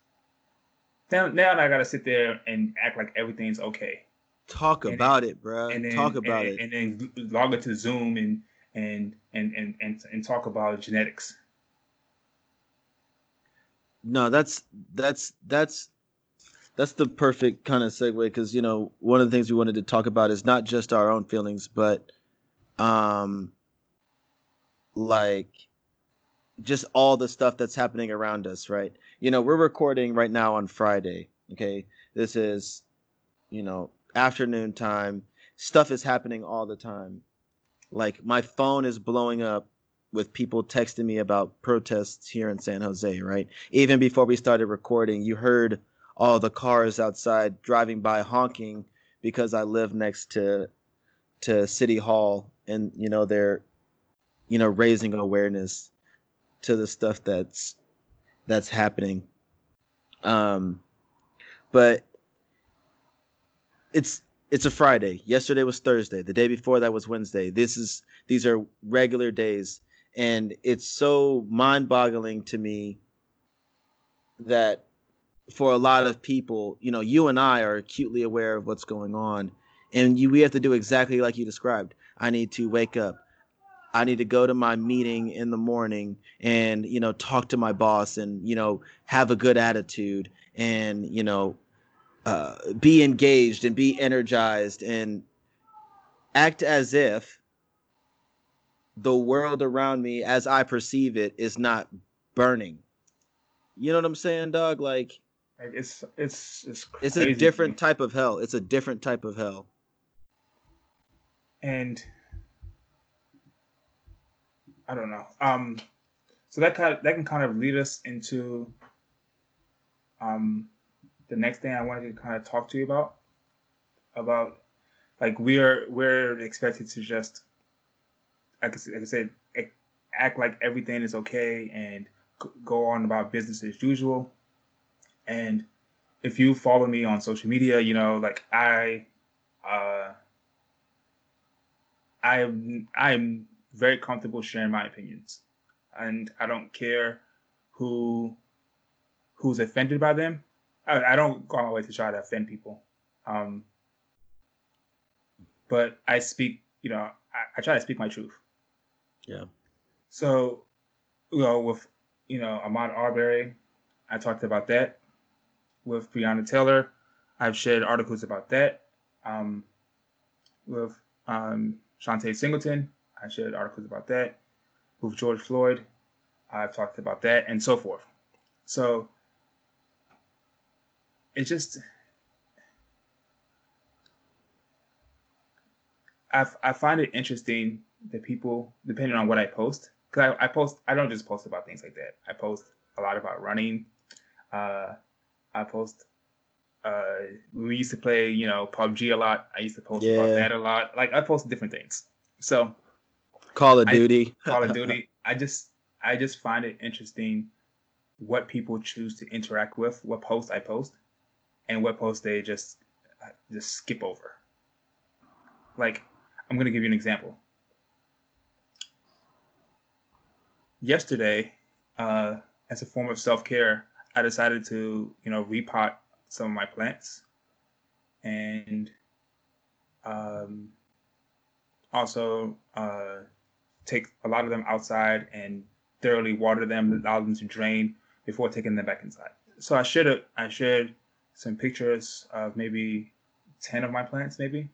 Now now I gotta sit there and act like everything's okay. Talk and about then, it, bro. And then, Talk about and, it. And then log into Zoom and and and and and, and talk about genetics no that's that's that's that's the perfect kind of segue because you know one of the things we wanted to talk about is not just our own feelings but um like just all the stuff that's happening around us right? You know we're recording right now on friday okay? This is you know afternoon time. Stuff is happening all the time. Like my phone is blowing up with people texting me about protests here in San Jose, right? Even before we started recording, you heard all the cars outside driving by honking because I live next to to City Hall and you know they're you know raising awareness to the stuff that's that's happening Um, but it's it's a Friday. Yesterday was Thursday. The day before that was Wednesday. This is these are regular days, and it's so mind-boggling to me that for a lot of people, you know, you and I are acutely aware of what's going on, and you we have to do exactly like you described. I need to wake up. I need to go to my meeting in the morning and you know talk to my boss and you know have a good attitude and you know uh, be engaged and be energized and act as if the world around me as I perceive it is not burning. You know what I'm saying, dog? Like it's it's it's, crazy. it's a different type of hell. It's a different type of hell. And I don't know. Um, so that kind of, that can kind of lead us into um, the next thing I wanted to kind of talk to you about about like we're we're expected to just like I, like I said act like everything is okay and go on about business as usual. And if you follow me on social media, you know like I uh I am I am very comfortable sharing my opinions, and I don't care who who's offended by them. I, I don't go on my way to try to offend people, um, but I speak. You know, I, I try to speak my truth. Yeah. So, you know, with you know Ahmaud Arbery, I talked about that. With Breonna Taylor, I've shared articles about that. Um, with um, Shantae Singleton, I shared articles about that. With George Floyd, I've talked about that, and so forth. So it just I, I find it interesting that people, depending on what I post, because I, I, post, I don't just post about things like that. I post a lot about running. Uh, I post, uh, we used to play, you know, PUBG a lot. I used to post yeah. about that a lot. Like I post different things. So Call of Duty. I, <laughs> Call of Duty. I just I just find it interesting what people choose to interact with, what posts I post, and what posts they just just skip over. Like I'm gonna give you an example. Yesterday, uh, as a form of self care, I decided to you know repot some of my plants, and um, also uh, take a lot of them outside and thoroughly water them, allow them to drain before taking them back inside. So I shared I shared some pictures of maybe ten of my plants, maybe,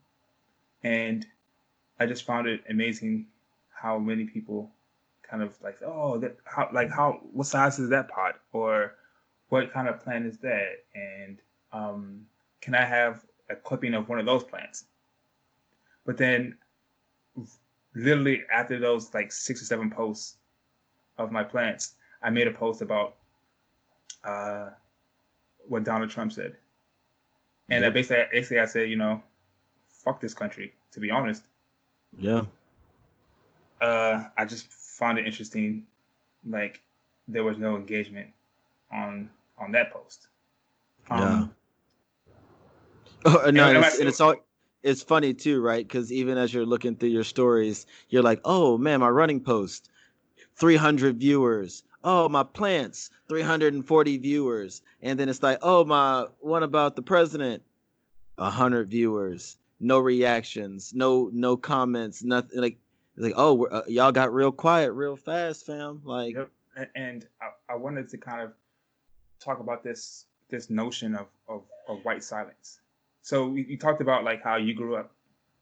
and I just found it amazing how many people kind of like, oh, that how like how what size is that pot or what kind of plant is that, and um, can I have a clipping of one of those plants? But then literally after those like six or seven posts of my plants, I made a post about uh, what Donald Trump said, and yep. basically, basically I said, you know, fuck this country. To be honest. Yeah. Uh, I just found it interesting, like there was no engagement on on that post. Um, yeah. Oh, no, and, and, it's, and it's all it's funny too, right? Because even as you're looking through your stories, you're like, oh man, my running post, 300 viewers. Oh, my plants, 340 viewers. And then it's like, oh, my one about the president, 100 viewers. No reactions, no no comments, nothing. Like, like oh, uh, y'all got real quiet real fast, fam. Like, yep. and I, I wanted to kind of talk about this this notion of, of, of white silence so you talked about like how you grew up.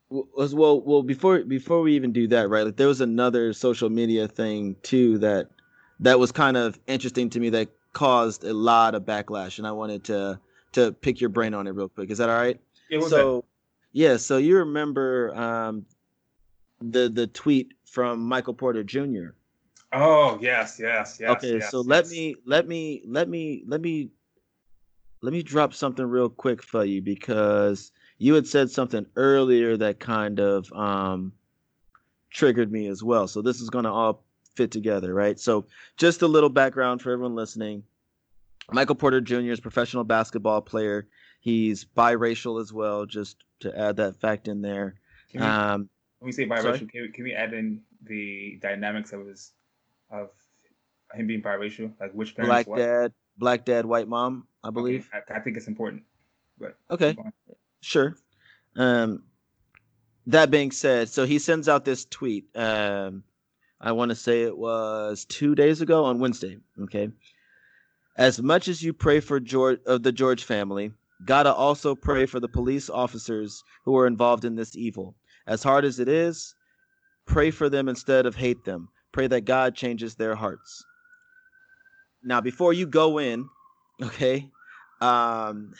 Well, well, before before we even do that, right? Like there was another social media thing too that that was kind of interesting to me that caused a lot of backlash, and I wanted to to pick your brain on it real quick. Is that all right? Yeah. So, that? yeah. So you remember um, the the tweet from Michael Porter Jr. Oh yes, yes, yes. Okay, yes, so yes. let me let me let me let me let me drop something real quick for you because you had said something earlier that kind of um, triggered me as well. So this is going to all fit together, right? So just a little background for everyone listening. Michael Porter Jr. is professional basketball player. He's biracial as well, just to add that fact in there. Can we, Um, when we say biracial, can we, can we add in the dynamics of his of him being biracial, like which parents black what? dad, black dad, white mom, I Okay, believe. I, I think it's important. But Okay. Sure. Um, that being said, so he sends out this tweet. Um, I want to say it was two days ago on Wednesday. Okay. As much as you pray for George of the George family, gotta also pray for the police officers who are involved in this evil. As hard as it is, pray for them instead of hate them. Pray that God changes their hearts. Now, before you go in, <laughs> okay, um,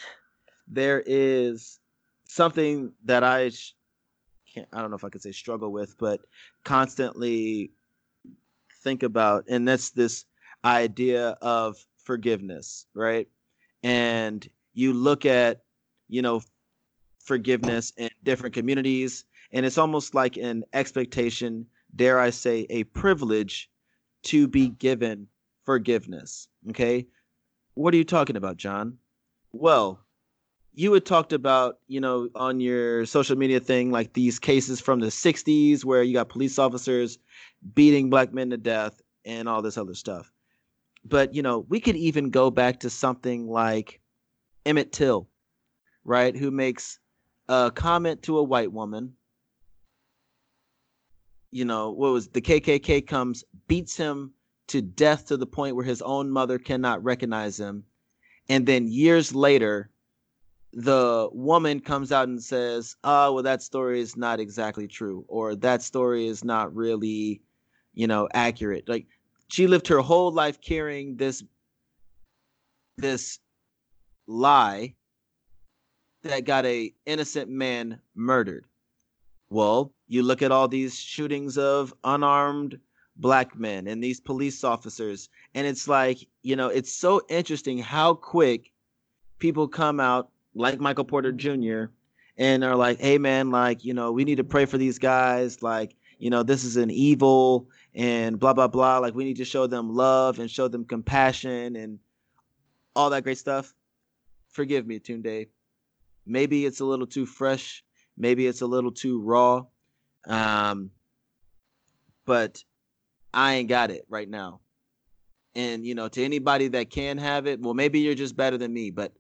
there is something that I sh- can't, I don't know if I could say struggle with, but constantly think about, and that's this idea of forgiveness, right? And you look at, you know, forgiveness in different communities, and it's almost like an expectation, dare I say, a privilege to be given forgiveness. Okay. What are you talking about, John? Well, you had talked about, you know, on your social media thing, like these cases from the 60s where you got police officers beating black men to death and all this other stuff. But, you know, we could even go back to something like Emmett Till, right? Who makes a comment to a white woman. You know, what was the KKK comes, beats him to death to the point where his own mother cannot recognize him. And then years later, the woman comes out and says, "Oh, well, that story is not exactly true, or that story is not really, you know, accurate." Like she lived her whole life carrying this this lie that got a innocent man murdered. Well, you look at all these shootings of unarmed black men and these police officers, and it's like, you know, it's so interesting how quick people come out like Michael Porter Jr. and are like, hey man, like, you know, we need to pray for these guys. Like, you know, this is an evil and blah, blah, blah. Like, we need to show them love and show them compassion and all that great stuff. Forgive me, Tunde. Maybe it's a little too fresh. Maybe it's a little too raw. Um, but I ain't got it right now. And, you know, to anybody that can have it, well, maybe you're just better than me, but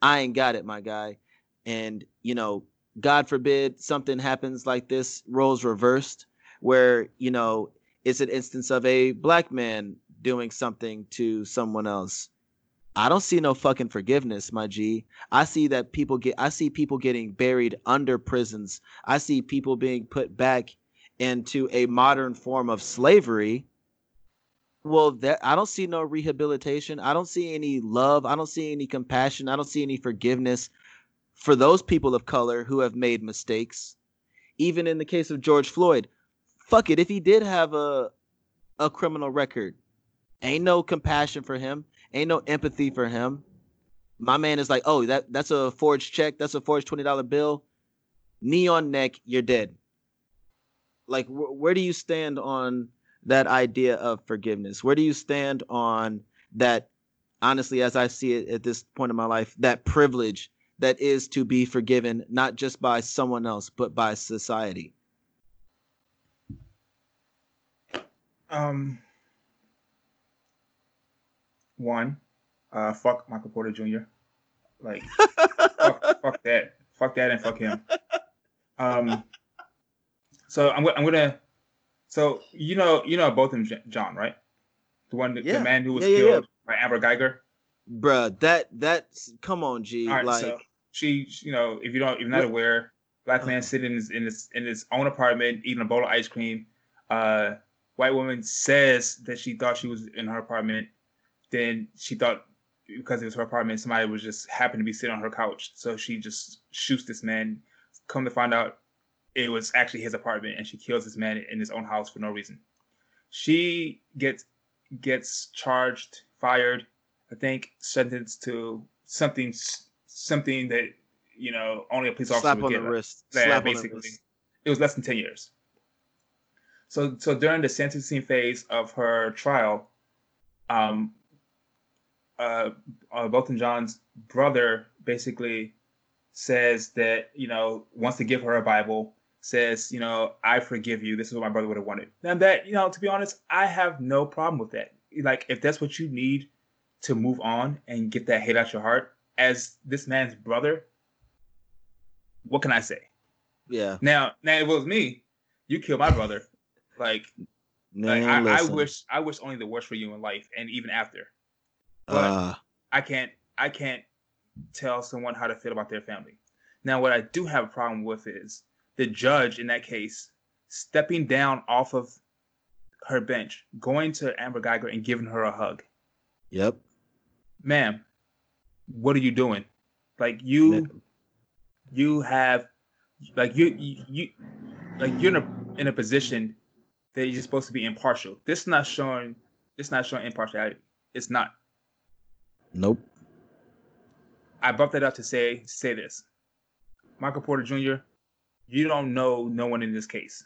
I ain't got it, my guy. And, you know, God forbid something happens like this, roles reversed, where, you know, it's an instance of a black man doing something to someone else. I don't see no fucking forgiveness, my G. I see that people get I see people getting buried under prisons. I see people being put back into a modern form of slavery. Well, that I don't see no rehabilitation. I don't see any love. I don't see any compassion. I don't see any forgiveness for those people of color who have made mistakes. Even in the case of George Floyd, fuck it, if he did have a a criminal record, ain't no compassion for him, ain't no empathy for him. My man is like, "Oh, that that's a forged check, that's a forged $20 bill. Knee on neck, you're dead." Like wh- where do you stand on that idea of forgiveness? Where do you stand on that honestly as I see it at this point in my life, that privilege that is to be forgiven not just by someone else but by society? Um, one, uh, fuck Michael Porter Jr. Like, <laughs> fuck, fuck that, fuck that, and fuck him. Um, so I'm, I'm gonna, so you know, you know both of them, John, right? The one, Yeah. the man who was Yeah, yeah, yeah. killed by Amber Geiger. Bruh, that that's come on, G. Right, like so she, you know, if you don't, if you're not What- aware, black man sitting in his in his in his own apartment eating a bowl of ice cream. Uh, white woman says that she thought she was in her apartment. Then she thought because it was her apartment, somebody was just happened to be sitting on her couch. So she just shoots this man. Come to find out, it was actually his apartment, and she kills this man in his own house for no reason. She gets gets charged, fired. I think sentenced to something something that you know only a police officer slap would on the get. wrist. Yeah, slap on the basically. wrist. It was less than ten years. So so during the sentencing phase of her trial, um, uh, uh Botham Jean's brother basically says that you know wants to give her a Bible. Says you know I forgive you. This is what my brother would have wanted. And that you know to be honest, I have no problem with that. Like if that's what you need to move on and get that hate out your heart, as this man's brother, what can I say? Yeah. Now, now it was me. You killed my brother. Like, like I, I, wish I wish only the worst for you in life and even after. But uh, I can't I can't tell someone how to feel about their family. Now, what I do have a problem with is the judge in that case stepping down off of her bench, going to Amber Geiger and giving her a hug. Yep. Ma'am, what are you doing? Like you, you have, like you, you, you like you're in a in a position that you're supposed to be impartial. This is not showing. This not showing impartiality. It's not. Nope. I brought that up to say say this. Michael Porter Jr., you don't know no one in this case.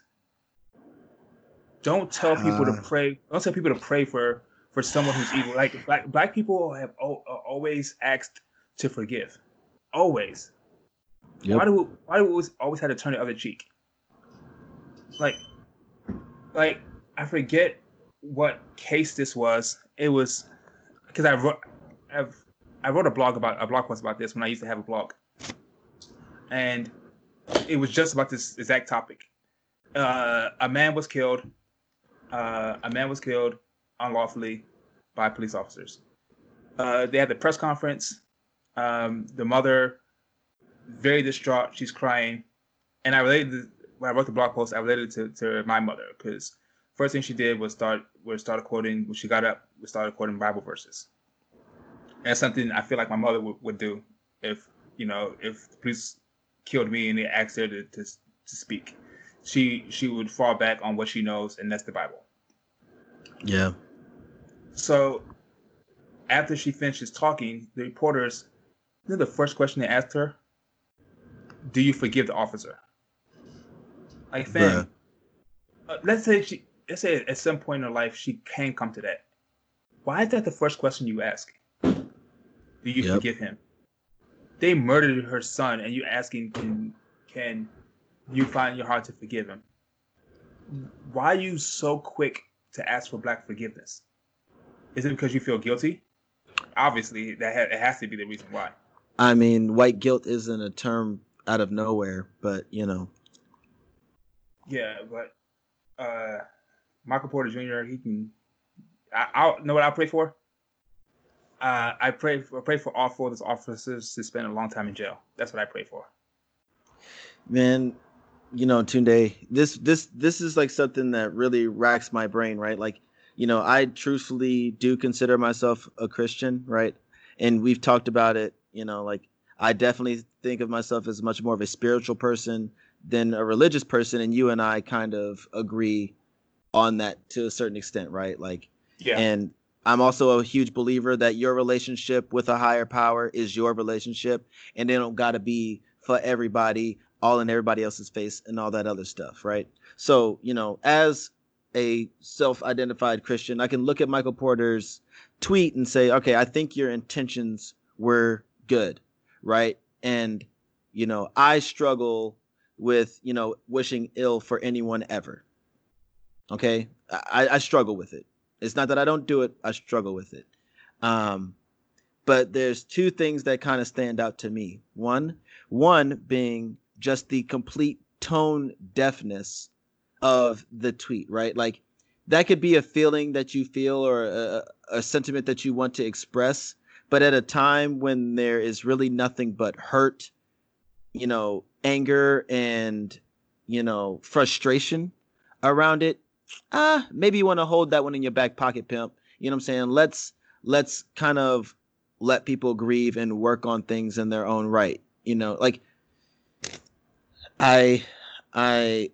Don't tell people uh, to pray. Don't tell people to pray for for someone who's evil. Like black black people have always asked to forgive, always. Yep. Why do we, why do we always have to turn the other cheek? Like, like I forget what case this was. It was because I wrote I've, I wrote a blog about a blog post about this when I used to have a blog, and it was just about this exact topic. Uh, a man was killed. Uh, a man was killed unlawfully by police officers. Uh, they had the press conference. Um, the mother, very distraught, she's crying, and I related when I wrote the blog post. I related to, to my mother because first thing she did was start was started quoting when she got up, we started quoting Bible verses. That's something I feel like my mother would, would do if you know if the police killed me and they asked her to, to to speak. She she would fall back on what she knows, and that's the Bible. Yeah. So after she finishes talking, the reporters, you know, the first question they asked her, "Do you forgive the officer?" Like, fam, uh, let's say she, let's say at some point in her life she can come to that. Why is that the first question you ask? Do you yep. forgive him? They murdered her son, and you asking, can can you find your heart to forgive him? Why are you so quick to ask for black forgiveness? Is it because you feel guilty? Obviously, that ha- it has to be the reason why. I mean, white guilt isn't a term out of nowhere, but you know. Yeah, but uh, Michael Porter Jr. He can. I, I'll know what I pray for. Uh, I pray I pray for all four of those officers to spend a long time in jail. That's what I pray for. Man, you know, Tunde, this this this is like something that really racks my brain, right? Like you know, I truthfully do consider myself a Christian, right? And we've talked about it, you know, like I definitely think of myself as much more of a spiritual person than a religious person. And you and I kind of agree on that to a certain extent, right? Like, yeah. And I'm also a huge believer that your relationship with a higher power is your relationship, and they don't got to be for everybody, all in everybody else's face, and all that other stuff, right? So, you know, as a self-identified Christian, I can look at Michael Porter's tweet and say, okay, I think your intentions were good, right? And you know, I struggle with you know wishing ill for anyone ever. Okay, I, I struggle with it. It's not that I don't do it; I struggle with it. Um, but there's two things that kind of stand out to me. One, one being just the complete tone deafness of the tweet, right? Like that could be a feeling that you feel or a, a sentiment that you want to express, but at a time when there is really nothing but hurt, you know, anger and you know frustration around it, ah, maybe you want to hold that one in your back pocket, pimp. You know what I'm saying? Let's let's kind of let people grieve and work on things in their own right. You know, like I I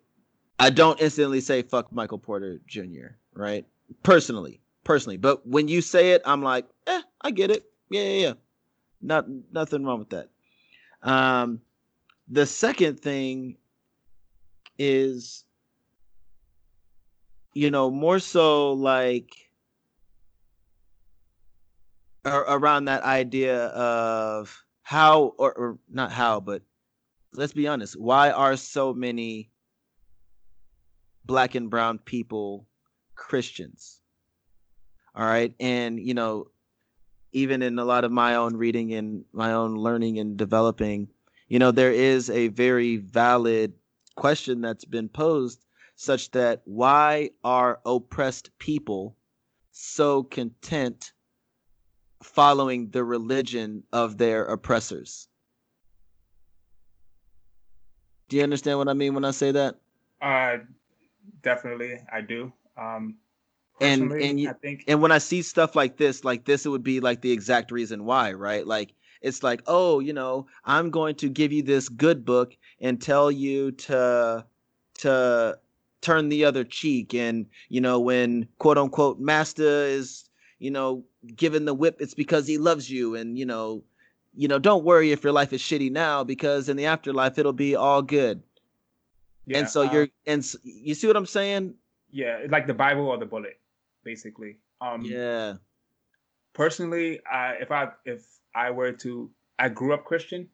I don't instantly say fuck Michael Porter Jr. Right? Personally, personally, but when you say it, I'm like, eh, I get it. Yeah, yeah, yeah. Not nothing wrong with that. Um, the second thing is, you know, more so like around that idea of how or, or not how, but let's be honest, why are so many black and brown people Christians? All right. And, you know, even in a lot of my own reading and my own learning and developing, you know, there is a very valid question that's been posed such that why are oppressed people so content following the religion of their oppressors? Do you understand what I mean when I say that? Uh, definitely, I do. Um, and and you, I think and when I see stuff like this, like this, it would be like the exact reason why, right? Like it's like, oh, you know, I'm going to give you this good book and tell you to to turn the other cheek, and you know, when quote unquote master is, you know, given the whip, it's because he loves you, and you know, you know, don't worry if your life is shitty now because in the afterlife it'll be all good. Yeah, and so uh, you're and you see what I'm saying? Yeah, like the Bible or the bullet basically. Um, yeah. Personally, I if I if I were to, I grew up Christian.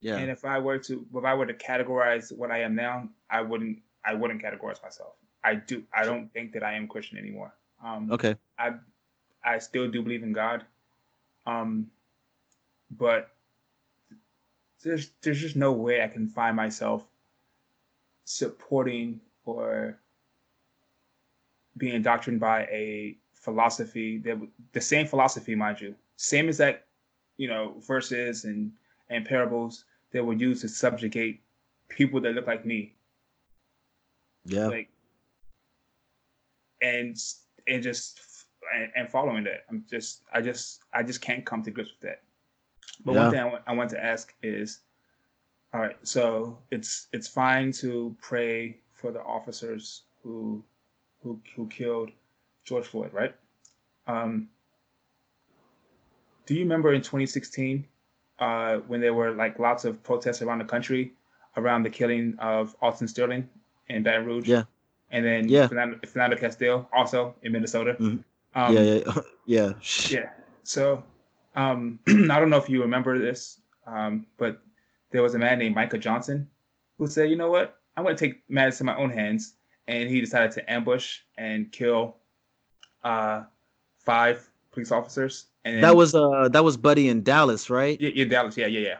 Yeah. And if I were to, if I were to categorize what I am now, I wouldn't, I wouldn't categorize myself. I do, I don't think that I am Christian anymore. Um, okay. I, I still do believe in God. Um, but there's there's just no way I can find myself supporting or being indoctrinated by a philosophy that the same philosophy, mind you, same as that, you know, verses and and parables that were used to subjugate people that look like me. Yeah. Like, and and just and, and following that, I'm just I just I just can't come to grips with that. But yeah. one thing I, w- I want to ask is, all right, so it's it's fine to pray for the officers who who who killed George Floyd, right? Um, do you remember in 2016 uh, when there were like lots of protests around the country around the killing of Alton Sterling in Baton Rouge? Yeah. And then yeah. Philando, Philando Castile also in Minnesota. Mm-hmm. Um, yeah, yeah, yeah. <laughs> <laughs> Yeah. So um, <clears throat> I don't know if you remember this, um, but there was a man named Micah Johnson who said, "You know what? I'm going to take matters in my own hands and he decided to ambush and kill uh, five police officers. And that was uh that was Buddy in Dallas, right? Yeah, yeah, Dallas. Yeah, yeah, yeah,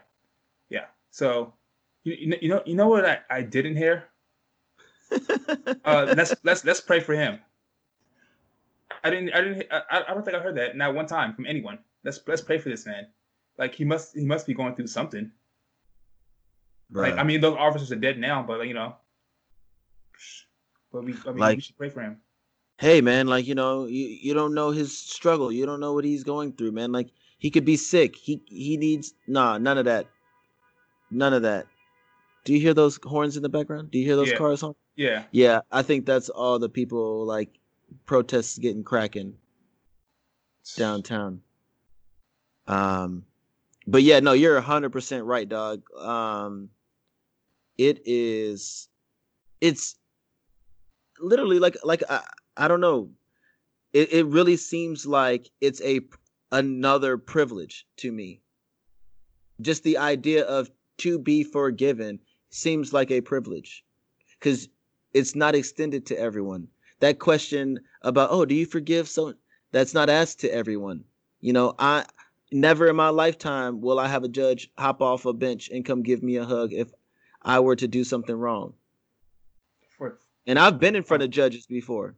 yeah. So you, you know you know what I, I didn't hear. Uh, let's let's let's pray for him. I didn't I didn't I, I don't think I heard that not one time from anyone. Let's let's pray for this man. Like he must he must be going through something. Right. Like I mean those officers are dead now, but you know but we, I mean, like, we should pray for him. Hey man, like you know, you, you don't know his struggle. You don't know what he's going through, man. Like he could be sick. He he needs nah, none of that. None of that. Do you hear those horns in the background? Do you hear those yeah. cars on? Yeah. Yeah, I think that's all the people like protests getting cracking downtown. Um but yeah, no, you're 100% right, dog. Um it is it's literally like like I, I don't know. It it really seems like it's a another privilege to me. Just the idea of to be forgiven seems like a privilege because it's not extended to everyone. That question about oh, do you forgive so that's not asked to everyone. You know, I never in my lifetime will I have a judge hop off a bench and come give me a hug if I were to do something wrong. And I've been in front of judges before.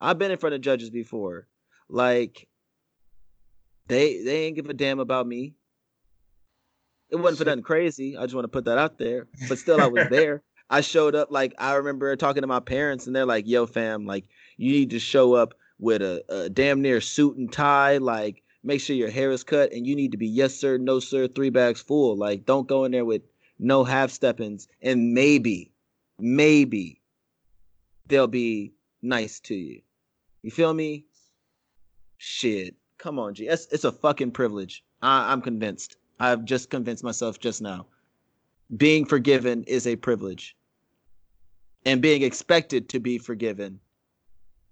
I've been in front of judges before. Like they they ain't give a damn about me. It wasn't for nothing crazy. I just want to put that out there. But still I was <laughs> there. I showed up like I remember talking to my parents and they're like, "Yo fam, like you need to show up with a, a damn near suit and tie, like make sure your hair is cut and you need to be yes sir, no sir, three bags full. Like don't go in there with no half steppings and maybe maybe they'll be nice to you. You feel me? Shit. Come on, G. It's, it's a fucking privilege. I, I'm convinced. I've just convinced myself just now. Being forgiven is a privilege. And being expected to be forgiven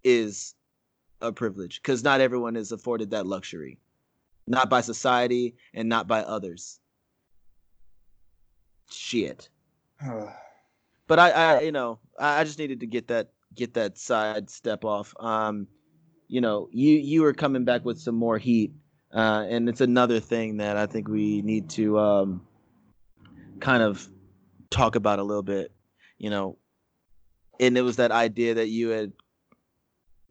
is a privilege because not everyone is afforded that luxury. not by society and not by others. Shit. <sighs> but I, I, you know, I, I just needed to get that get that side step off. Um, you know, you you were coming back with some more heat, uh, and it's another thing that I think we need to um, kind of talk about a little bit. You know, and it was that idea that you had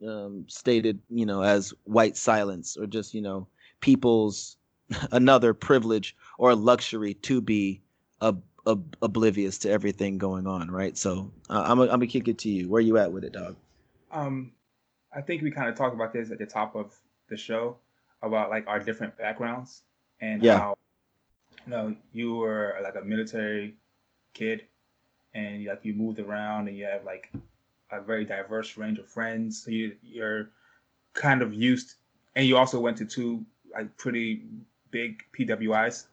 um, stated, you know, as white silence or just you know people's <laughs> another privilege or luxury to be ob- ob- oblivious to everything going on, right? So uh, I'm, gonna kick it to you. Where you at with it, dog? Um, I think we kind of talked about this at the top of the show about like our different backgrounds and yeah. how you know you were like a military kid and like you moved around and you have like a very diverse range of friends. So you you're kind of used, and you also went to two like pretty big PWIs.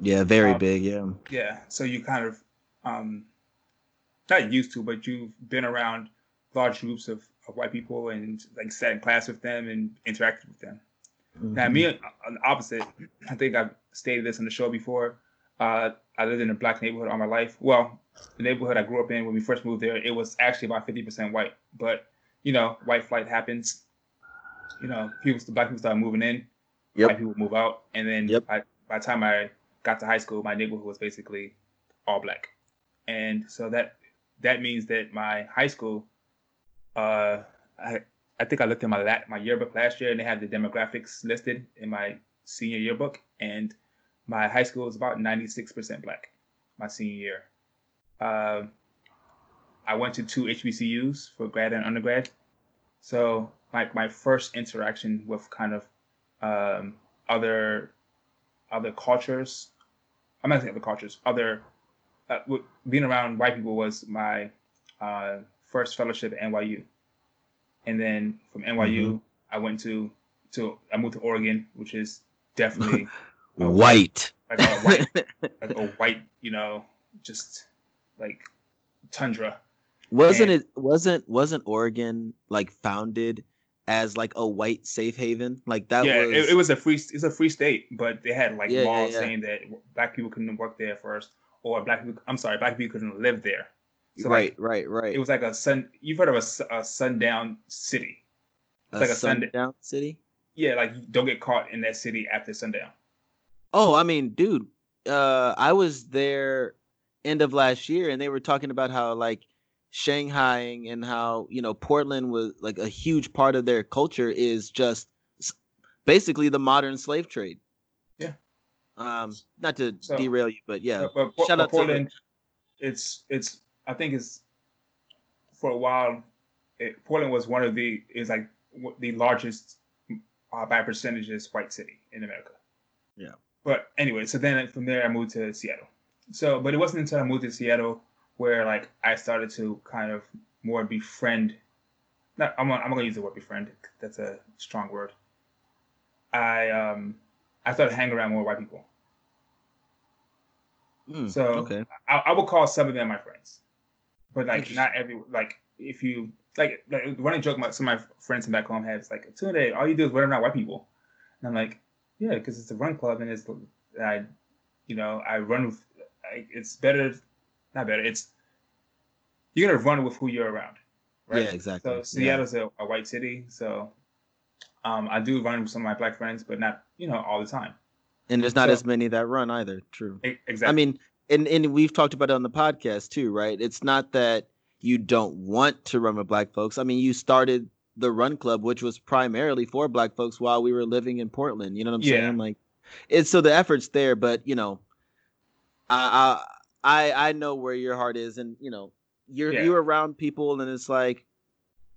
Yeah, very um, big. Yeah. Yeah. So you kind of um, not used to, but you've been around large groups of, of white people and like sat in class with them and interacted with them. Mm-hmm. Now, me on the opposite, I think I've stated this on the show before. Uh, I lived in a black neighborhood all my life. Well, the neighborhood I grew up in when we first moved there, it was actually about 50% white. But, you know, white flight happens. You know, people, the black people start moving in, yep. white people move out. And then yep. by, by the time I got to high school, my neighborhood was basically all black. And so that that means that my high school, uh, I, I think I looked at my lat, my yearbook last year and they had the demographics listed in my senior yearbook. And my high school was about 96% black my senior year. Uh, I went to two HBCUs for grad and undergrad. So my, my first interaction with kind of um, other other cultures, I'm not saying other cultures, other uh, being around white people was my uh, first fellowship at NYU, and then from NYU mm-hmm. I went to to I moved to Oregon, which is definitely <laughs> white. Like a white, <laughs> like a white, you know, just like tundra. Wasn't and, it? Wasn't wasn't Oregon like founded as like a white safe haven? Like that. Yeah, was... it, it, was a free. It's a free state, but they had like yeah, laws yeah, yeah. saying that black people couldn't work there first, or black people. I'm sorry, black people couldn't live there. So right, like, right, right. It was like a sun. You've heard of a, a sundown city. It's a like a sundown sun, city. Yeah, like don't get caught in that city after sundown. Oh, I mean, dude, uh, I was there end of last year, and they were talking about how like Shanghaiing and how you know Portland was like a huge part of their culture is just basically the modern slave trade. Yeah. Um, not to so, derail you, but yeah. But, but, Shout but out Portland. To it's it's I think it's for a while. It, Portland was one of the is like the largest uh, by percentages white city in America. Yeah. But anyway, so then from there I moved to Seattle. So, but it wasn't until I moved to Seattle where like I started to kind of more befriend. Not I'm I'm gonna use the word befriend. That's a strong word. I um I started hanging around more white people. Mm, so okay. I, I would call some of them my friends, but like not every like if you like like running joke my some of my friends in back home have is like Tunde, all you do is run around white people, and I'm like yeah, because it's a run club and it's I, you know, I run with. It's better, not better. It's you're gonna run with who you're around, right? Yeah, exactly. So Seattle's yeah. a, a, white city, so um, I do run with some of my black friends, but not you know all the time. And there's not so, as many that run either. True. Exactly. I mean, and and we've talked about it on the podcast too, right? It's not that you don't want to run with black folks. I mean, you started the Run Club, which was primarily for Black folks while we were living in Portland. You know what I'm yeah. saying? Like, it's so the effort's there, but you know, I I I know where your heart is, and you know, you're yeah. you're around people, and it's like,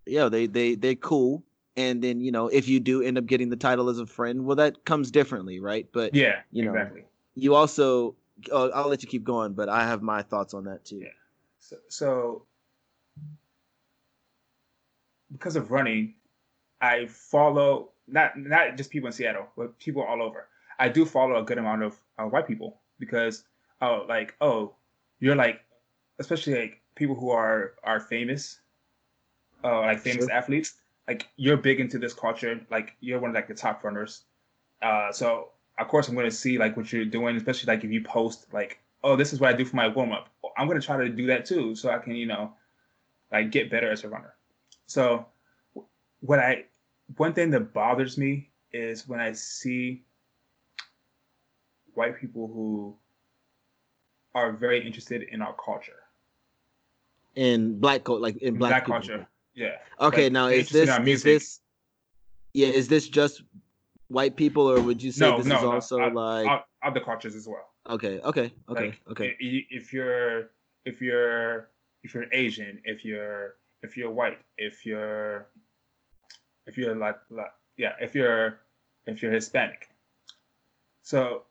yo, they they they're cool. And then you know, if you do end up getting the title as a friend, well, that comes differently, right? But yeah, you know, exactly. you also, oh, I'll let you keep going, but I have my thoughts on that too. Yeah. So, so because of running, I follow not not just people in Seattle, but people all over. I do follow a good amount of uh, white people because oh like oh you're like especially like people who are are famous, uh, like famous sure. athletes. Like you're big into this culture. Like you're one of like the top runners. Uh, so of course I'm going to see like what you're doing, especially like if you post like, oh, this is what I do for my warm up. I'm going to try to do that too, so I can you know, like get better as a runner. So what I one thing that bothers me is when I see white people who are very interested in our culture. In black culture, like in black, black culture. Yeah. Okay, Like, now is this is this yeah, is this just white people or would you say No, this no, is no, also like other cultures as well. okay, okay, okay, Like, okay. If you're if you're if you're Asian, if you're if you're white, if you're if you're like, like yeah, if you're if you're Hispanic. So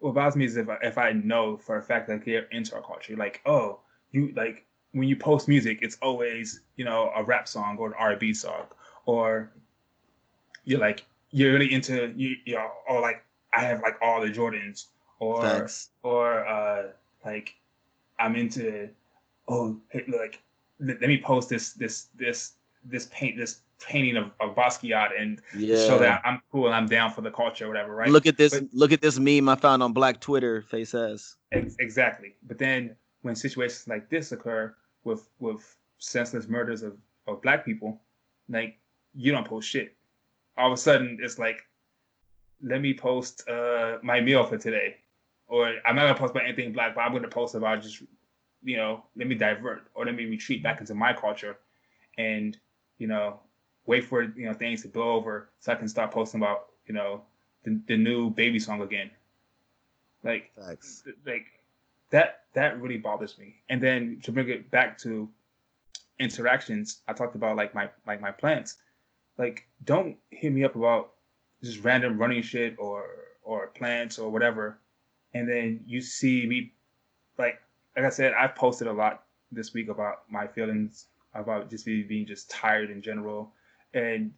what bothers me is if I, if I know for a fact that they're into our culture, like oh you like when you post music, it's always you know a rap song or an R&B song, or you're like you're really into you you know or like I have like all the Jordans or Facts. or uh like I'm into oh hey, like let, let me post this this this this paint this painting of, of Basquiat and Yeah. show that I'm cool and I'm down for the culture or whatever, right? Look at this But- look at this meme I found on Black Twitter, face ass. Ex- exactly. But then when situations like this occur with with senseless murders of, of black people, like you don't post shit. All of a sudden it's like, let me post uh my meal for today. Or I'm not gonna post about anything black, but I'm gonna post about just you know, let me divert or let me retreat back into my culture and, you know, wait for you know things to blow over so I can start posting about, you know, the, the new baby song again. Like like that that really bothers me. And then to bring it back to interactions i talked about like my like my plants like don't hit me up about just random running shit or or plants or whatever. And then you see me like like i said i've posted a lot this week about my feelings about just me being just tired in general and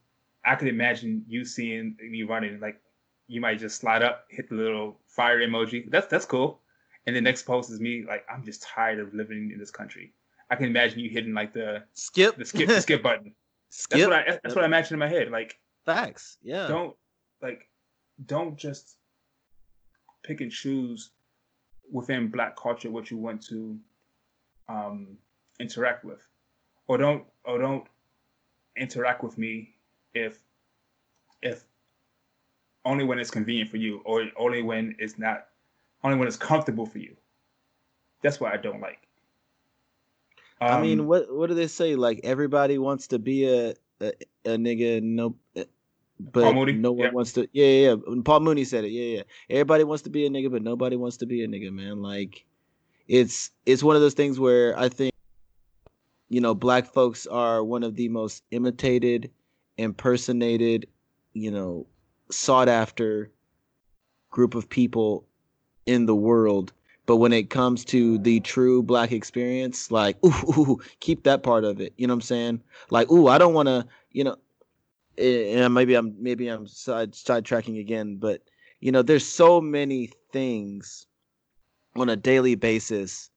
i could imagine you seeing me running like you might just slide up hit the little fire emoji that's that's cool and the next post is me like I'm just tired of living in this country. I can imagine you hitting like the Skip. the skip the skip <laughs> button. skip. That's what I that's what I imagine in my head. Like Facts. Yeah. don't like don't just pick and choose within black culture what you want to um interact with. Or don't or don't interact with me if if only when it's convenient for you or only when it's not only when it's comfortable for you. That's what I don't like. I mean, Um, what what do they say? Like everybody wants to be a a, a nigga, no, eh, but Paul Mooney? no one wants to. Yeah, yeah, yeah. Paul Mooney said it. Yeah, yeah. Everybody wants to be a nigga, but nobody wants to be a nigga, man. Like, it's it's one of those things where I think, you know, black folks are one of the most imitated, impersonated, you know, sought after group of people in the world. But when it comes to the true black experience, like, ooh, <laughs> ooh, keep that part of it. You know what I'm saying? Like, ooh, I don't want to, you know, eh, and maybe I'm maybe I'm side sidetracking again, but you know, there's so many things on a daily basis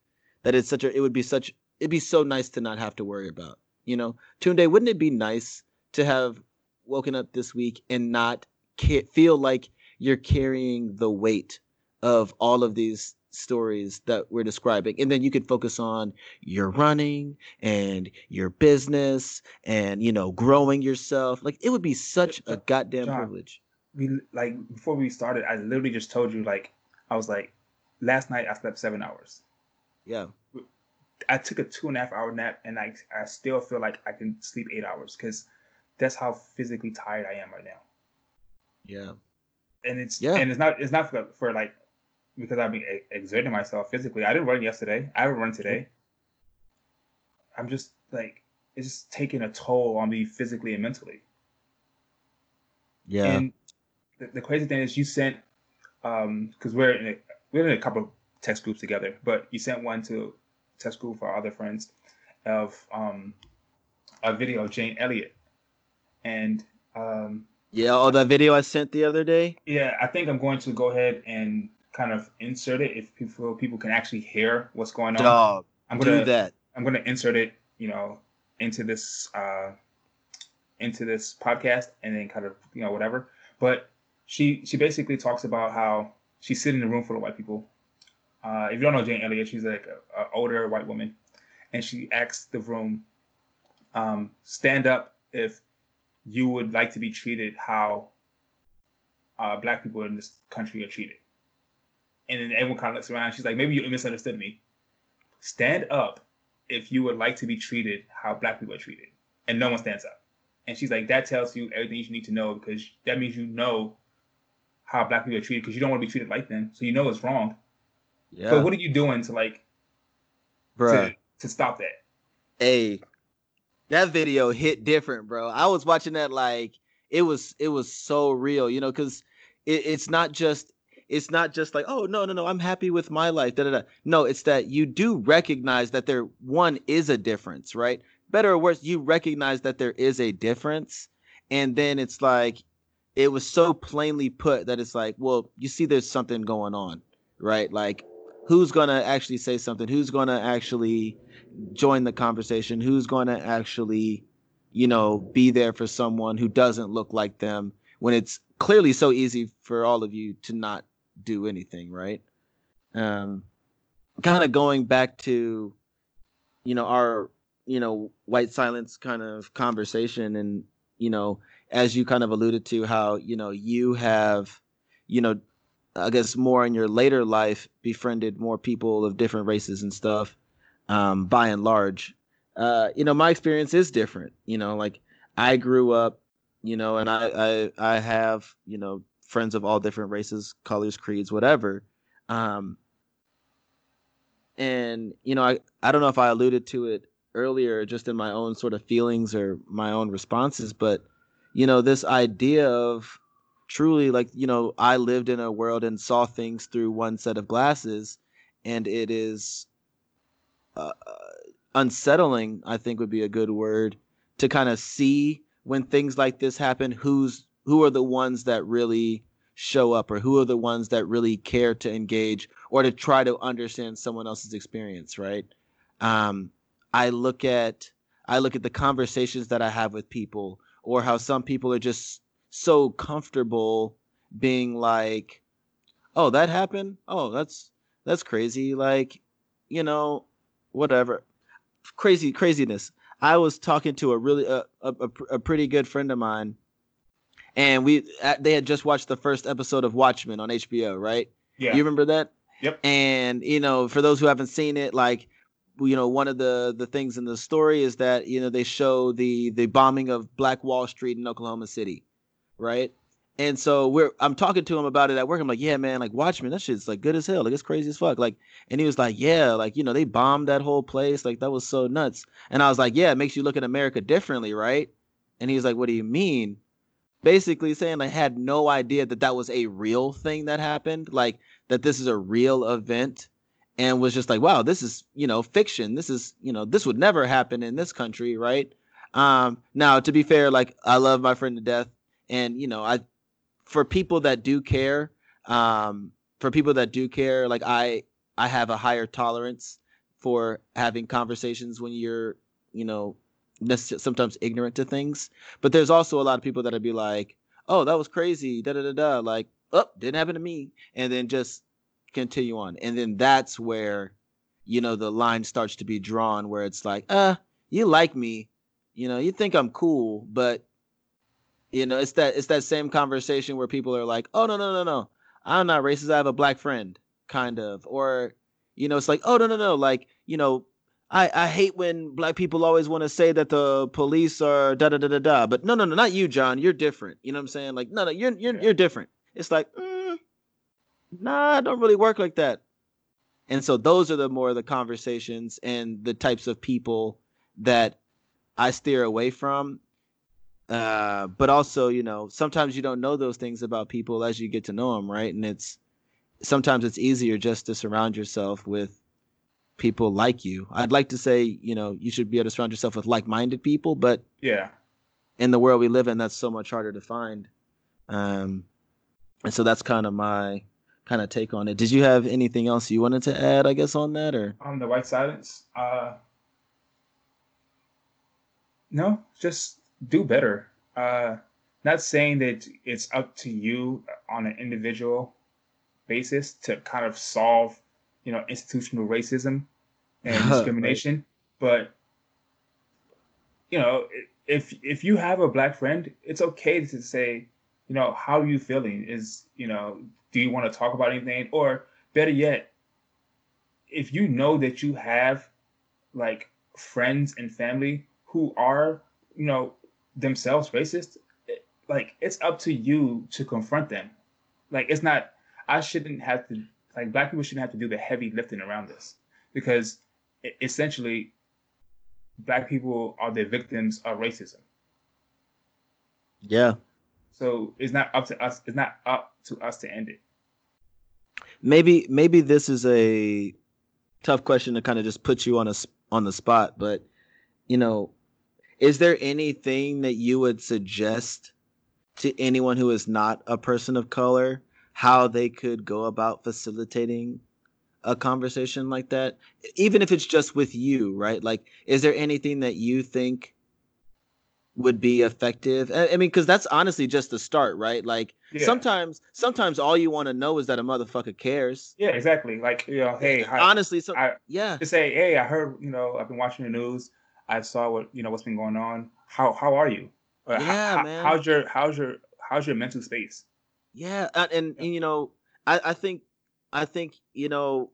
that it's such a it would be such it'd be so nice to not have to worry about. You know, Tunde, wouldn't it be nice to have woken up this week and not ca- feel like you're carrying the weight of all of these stories that we're describing and then you could focus on your running and your business and you know growing yourself like it would be such a goddamn John, privilege we like before we started, I literally just told you like I was like, last night I slept seven hours. yeah I took a two and a half hour nap, and I I still feel like I can sleep eight hours because that's how physically tired I am right now. yeah And it's Yeah. and it's not it's not for, for like because I've been exerting myself physically. I didn't run yesterday. I haven't run today. I'm just like it's just taking a toll on me physically and mentally. yeah And the, the crazy thing is, you sent um because we're in a we're in a couple of text groups together, but you sent one to text group for other friends of um a video of Jane Elliott, and um yeah oh that video i sent the other day yeah, I think I'm going to go ahead and kind of insert it if people people can actually hear what's going on. dog I'm gonna do that I'm gonna insert it, you know, into this uh into this podcast and then kind of you know whatever. But she she basically talks about how she's sitting in a room full of white people. Uh, if you don't know Jane Elliott, she's like an older white woman, and she asks the room, um, "Stand up if you would like to be treated how uh, black people in this country are treated." And then everyone kind of looks around. She's like, "Maybe you misunderstood me. Stand up if you would like to be treated how black people are treated." And no one stands up. And she's like, "That tells you everything you need to know because that means you know how black people are treated because you don't want to be treated like them, so you know it's wrong. Yeah. But what are you doing to like, bro, to, to stop that? Hey, that video hit different, bro. I was watching that like it was it was so real, you know, because it, it's not just it's not just like oh no no no I'm happy with my life. Da, da, da. No, it's that you do recognize that there one is a difference, right? Better or worse, you recognize that there is a difference, and then it's like it was so plainly put that it's like, well, you see, there's something going on, right? Like, who's gonna actually say something? Who's gonna actually join the conversation? Who's gonna actually, you know, be there for someone who doesn't look like them when it's clearly so easy for all of you to not do anything, right? Um, kind of going back to, you know, our, you know, white silence kind of conversation and, you know, as you kind of alluded to, how you know you have, you know, I guess more in your later life befriended more people of different races and stuff. Um, by and large, uh, you know, my experience is different. You know, like I grew up, you know, and I I, I have you know friends of all different races, colors, creeds, whatever. Um, and you know, I I don't know if I alluded to it earlier, just in my own sort of feelings or my own responses, but you know, this idea of truly like, you know, I lived in a world and saw things through one set of glasses, and it is uh, unsettling, I think would be a good word, to kind of see when things like this happen, who's who are the ones that really show up or who are the ones that really care to engage or to try to understand someone else's experience right? Um, i look at i look at the conversations that i have with people or how some people are just so comfortable being like oh that happened? Oh that's that's crazy. Like you know whatever. Crazy craziness. I was talking to a really a, a, a pretty good friend of mine and we they had just watched the first episode of watchmen on hbo right? Yeah. You remember that? Yep. And you know for those who haven't seen it like you know one of the the things in the story is that you know they show the the bombing of black wall street in oklahoma city right? And so we're i'm talking to him about it at work. I'm like yeah man like watchmen that shit's like good as hell. Like it's crazy as fuck. Like and he was like yeah like you know they bombed that whole place. Like that was so nuts. And i was like yeah it makes you look at america differently right? And he was like what do you mean? Basically saying i had no idea that that was a real thing that happened like that this is a real event and was just like, wow, this is, you know, fiction. This is, you know, this would never happen in this country, right? Um, now, to be fair, like I love my friend to death, and you know, I, for people that do care, um, for people that do care, like I, I have a higher tolerance for having conversations when you're, you know, sometimes ignorant to things. But there's also a lot of people that'd be like, oh, that was crazy, da da da da, like, oh, didn't happen to me, and then just continue on. And then that's where, you know, the line starts to be drawn where it's like, uh, you like me, you know, you think I'm cool, but you know, it's that it's that same conversation where people are like, oh no, no, no, no. I'm not racist, I have a black friend, kind of. Or, you know, it's like, oh no, no, no, like, you know, I, I hate when black people always want to say that the police are da da da da da. But no, no, no, not you, John. You're different. You know what I'm saying? Like, no, no, you're you're you're different. It's like, mm, nah, don't really work like that. And so those are the more the conversations and the types of people that I steer away from. Uh, but also, you know, sometimes you don't know those things about people as you get to know them, right? And it's sometimes it's easier just to surround yourself with people like you. I'd like to say, you know, you should be able to surround yourself with like-minded people, but yeah, in the world we live in, that's so much harder to find. Um, and so that's kind of my kind of take on it. Did you have anything else you wanted to add, I guess, on that or on the white silence? Uh no, just do better. Uh not saying that it's up to you on an individual basis to kind of solve, you know, institutional racism <laughs> and discrimination, right. but you know, if if you have a black friend, it's okay to say, you know, how are you feeling? Is you know, do you want to talk about anything? Or better yet, if you know that you have like friends and family who are, you know, themselves racist, like it's up to you to confront them. Like it's not I shouldn't have to like black people shouldn't have to do the heavy lifting around this because essentially black people are the victims of racism. Yeah. So it's not up to us. It's not up to us to end it. Maybe maybe this is a tough question to kind of just put you on a on the spot, but you know, is there anything that you would suggest to anyone who is not a person of color how they could go about facilitating a conversation like that? Even if it's just with you right? Like is there anything that you think would be effective? I, I mean because that's honestly just the start right? Like yeah. sometimes sometimes all you want to know is that a motherfucker cares. Yeah exactly. Like you know hey honestly so I, yeah. to say hey i heard you know i've been watching the news i saw what you know what's been going on how how are you yeah, how, man. how's your how's your how's your mental space yeah and, and, and you know I, I think i think you know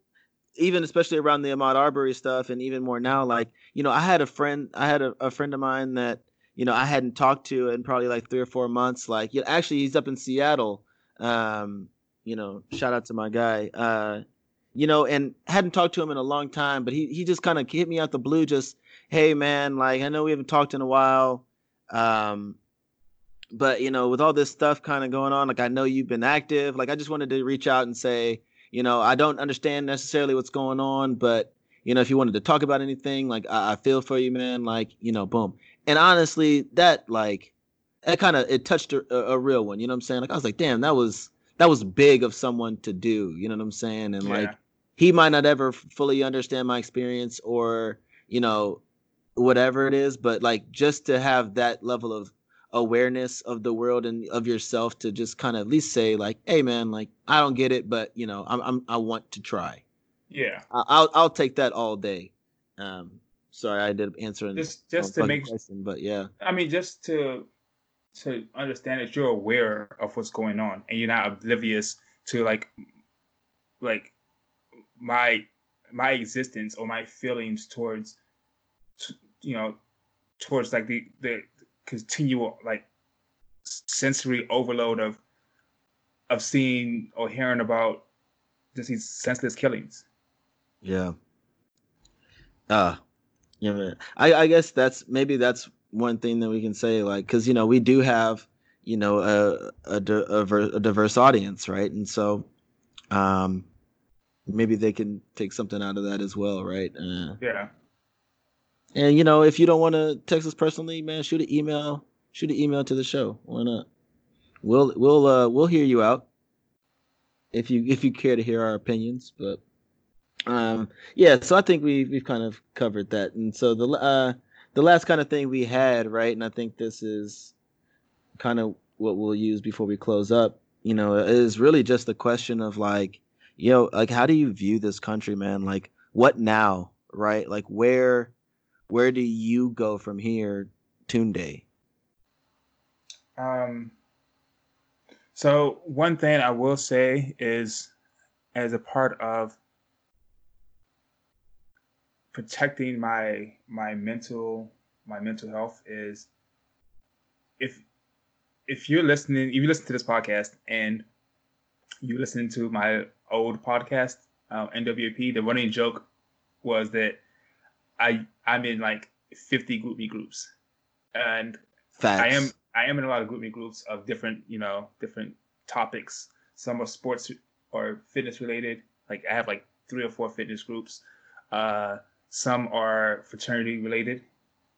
even especially around the Ahmaud Arbery stuff, and even more now, like you know, I had a friend, I had a, a friend of mine that you know I hadn't talked to in probably like three or four months. Like, you know, actually, he's up in Seattle. Um, you know, shout out to my guy. Uh, you know, and hadn't talked to him in a long time, but he he just kind of hit me out the blue, just hey man, like I know we haven't talked in a while. Um, but you know, with all this stuff kind of going on, like I know you've been active. Like I just wanted to reach out and say, you know, I don't understand necessarily what's going on, but you know, if you wanted to talk about anything, like I, I feel for you, man. Like, you know, boom. And honestly, that like that kind of it touched a, a, real one. You know what I'm saying? Like I was like, damn, that was that was big of someone to do. You know what I'm saying? And yeah. like he might not ever fully understand my experience or you know whatever it is, but like just to have that level of awareness of the world and of yourself to just kind of at least say like, "Hey, man, like I don't get it, but you know, I'm, I'm I want to try." Yeah, I'll I'll take that all day. Um, sorry, I did answer just just to make question, but yeah, I mean, just to to understand that you're aware of what's going on and you're not oblivious to like like my my existence or my feelings towards you know towards like the the continual like sensory overload of of seeing or hearing about just these senseless killings. Yeah. Uh yeah, man. I, I guess that's maybe that's one thing that we can say, like, because you know we do have you know a a, a, a diverse audience, right? And so, um, maybe they can take something out of that as well, right? Uh, yeah. And you know, if you don't want to text us personally, man, shoot an email. Shoot an email to the show. Why not? We'll we'll uh we'll hear you out if you if you care to hear our opinions. But um yeah, so I think we we've kind of covered that. And so the uh the last kind of thing we had, right? And I think this is kind of what we'll use before we close up. You know, is really just the question of like, you know, like how do you view this country, man? Like what now, right? Like where where do you go from here, Tunde? Um, so one thing I will say is, as a part of protecting my my mental my mental health is if if you're listening if you listen to this podcast and you listen to my old podcast uh, NWP the running joke was that I I'm in like 50 GroupMe groups, and Facts. I am I am in a lot of GroupMe groups of different you know different topics. Some are sports or fitness related. Like I have like three or four fitness groups. Uh, some are fraternity related,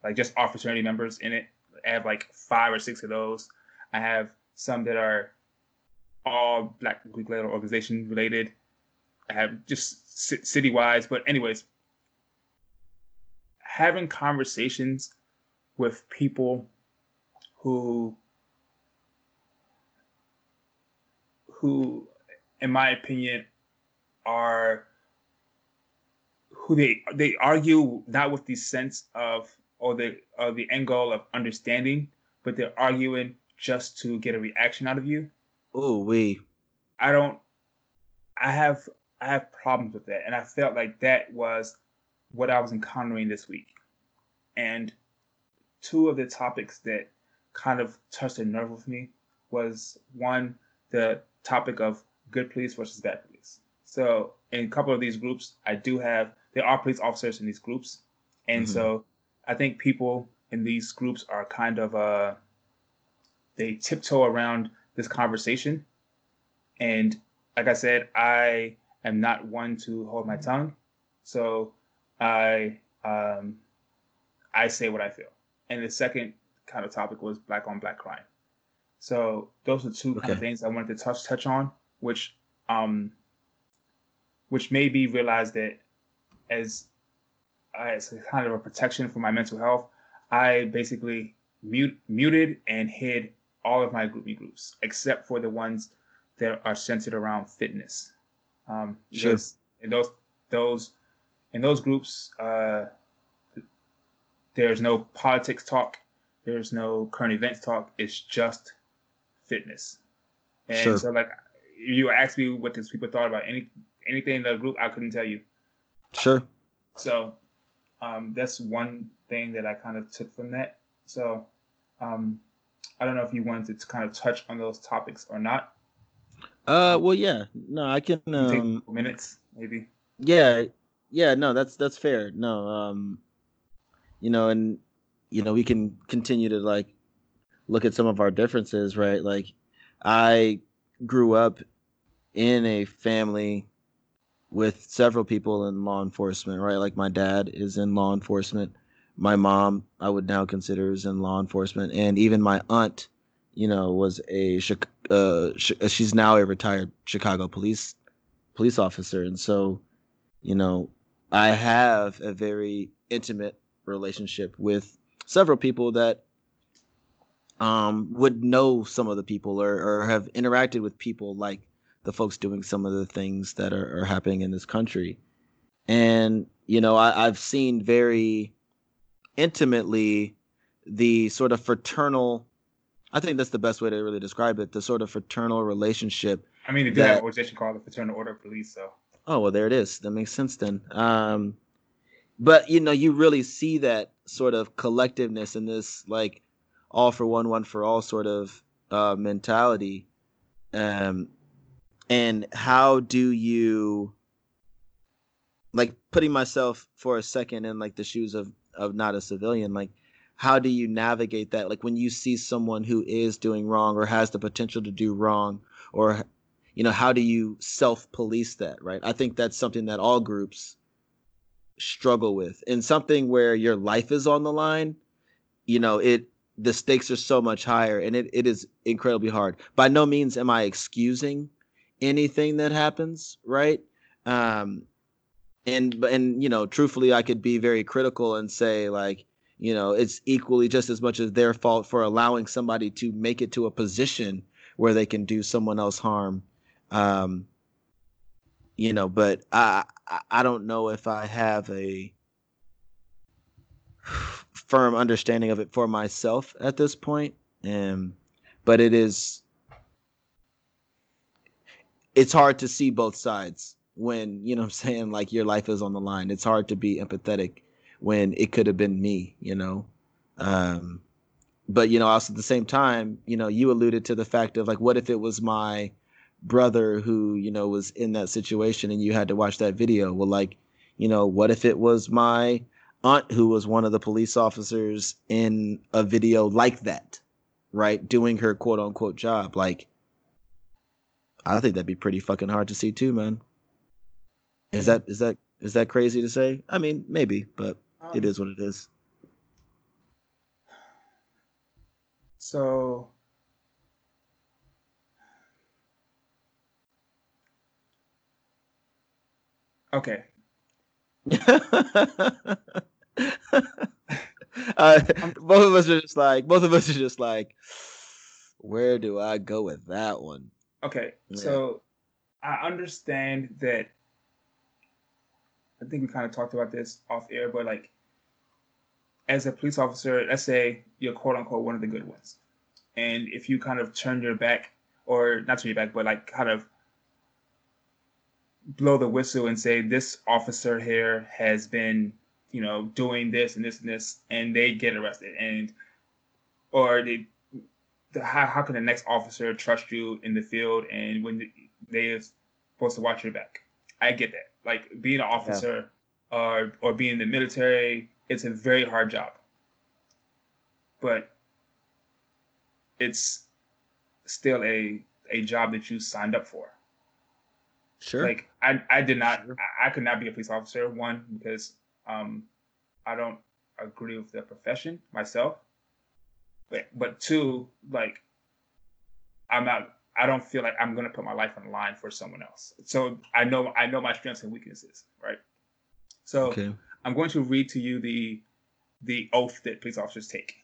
like just our fraternity members in it. I have like five or six of those. I have some that are all Black Greek letter organization related. I have just city wise, but anyways, having conversations with people who who, in my opinion, are who they they argue not with the sense of or the or the end goal of understanding, but they're arguing just to get a reaction out of you. Oh, we. I don't. I have I have problems with that, and I felt like that was what I was encountering this week. And two of the topics that kind of touched a nerve with me was one the topic of good police versus bad police. So in a couple of these groups, I do have there are police officers in these groups, and mm-hmm. so I think people in these groups are kind of uh they tiptoe around this conversation, and like I said, I am not one to hold my tongue, so I um I say what I feel. And the second kind of topic was black on black crime. So those are two okay. kind of things I wanted to touch touch on, which um which made me realize that as as kind of a protection for my mental health, I basically mute, muted and hid all of my GroupMe groups except for the ones that are centered around fitness. Um, sure. Those those in those groups, uh, there's no politics talk. There's no current events talk. It's just fitness. And sure. so, like, you asked me what these people thought about any anything in the group, I couldn't tell you. Sure. So, um, that's one thing that I kind of took from that. So, um, I don't know if you wanted to kind of touch on those topics or not. Uh, well, yeah, no, I can. Um, minutes, maybe. Yeah, yeah, no, that's that's fair. No, um, you know, and you know, we can continue to like look at some of our differences, right? Like, I grew up in a family with several people in law enforcement, right? Like my dad is in law enforcement. My mom, I would now consider, is in law enforcement, and even my aunt, you know, was a uh, she's now a retired Chicago police police officer, and so, you know, I have a very intimate relationship with several people that um, would know some of the people or, or have interacted with people like the folks doing some of the things that are, are happening in this country. And, you know, I, I've seen very intimately the sort of fraternal I think that's the best way to really describe it, the sort of fraternal relationship. I mean, they do that, have an organization called the Fraternal Order of Police, so. Oh, well, there it is. That makes sense then. Um, but, you know, you really see that sort of collectiveness in this, like, all for one, one for all sort of uh, mentality. Um, and how do you like putting myself for a second in like the shoes of of not a civilian like how do you navigate that like when you see someone who is doing wrong or has the potential to do wrong or you know how do you self police that right i think that's something that all groups struggle with and something where your life is on the line you know it the stakes are so much higher and it, it is incredibly hard by no means am i excusing anything that happens, right? Um, and and you know, truthfully, I could be very critical and say like, you know, it's equally just as much as their fault for allowing somebody to make it to a position where they can do someone else harm. Um, you know, but I I don't know if I have a firm understanding of it for myself at this point. Um, but it is it's hard to see both sides when you know i'm saying like your life is on the line it's hard to be empathetic when it could have been me you know um but you know also at the same time you know you alluded to the fact of like what if it was my brother who you know was in that situation and you had to watch that video well like you know what if it was my aunt who was one of the police officers in a video like that right doing her quote unquote job like I think that'd be pretty fucking hard to see too, man. Is that is that is that crazy to say? I mean, maybe, but um, it is what it is. So Okay. <laughs> uh, both of us are just like both of us are just like where do I go with that one? Okay, yeah. so I understand that. I think we kind of talked about this off air, but like, as a police officer, let's say you're quote unquote one of the good ones, and if you kind of turn your back, or not turn your back, but like kind of blow the whistle and say this officer here has been you know doing this and this and this and they get arrested. And or they how, how can the next officer trust you in the field and when they are supposed to watch your back? I get that. Like being an officer yeah. or or being in the military it's a very hard job. But it's still a a job that you signed up for Sure. Like I, I did not, sure. I, I, could not be a police officer. One because um, I don't agree with the profession myself. But but two, like I'm not. I don't feel like I'm gonna put my life on the line for someone else. So I know I know my strengths and weaknesses, right? So okay. I'm going to read to you the the oath that police officers take.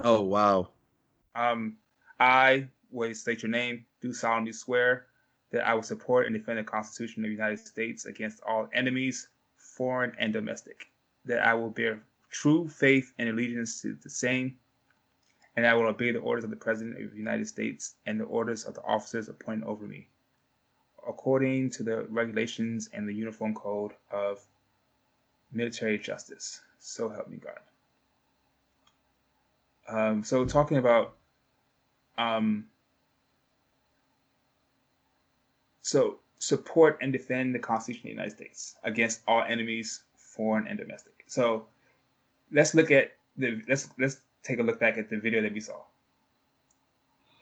Oh wow. Um, I will state your name. Do solemnly swear that I will support and defend the Constitution of the United States against all enemies, foreign and domestic, that I will bear true faith and allegiance to the same, and I will obey the orders of the President of the United States and the orders of the officers appointed over me, according to the regulations and the Uniform Code of Military Justice. So help me God. Um, so talking about um, So support and defend the Constitution of the United States against all enemies, foreign and domestic. So let's look at the let's let's take a look back at the video that we saw.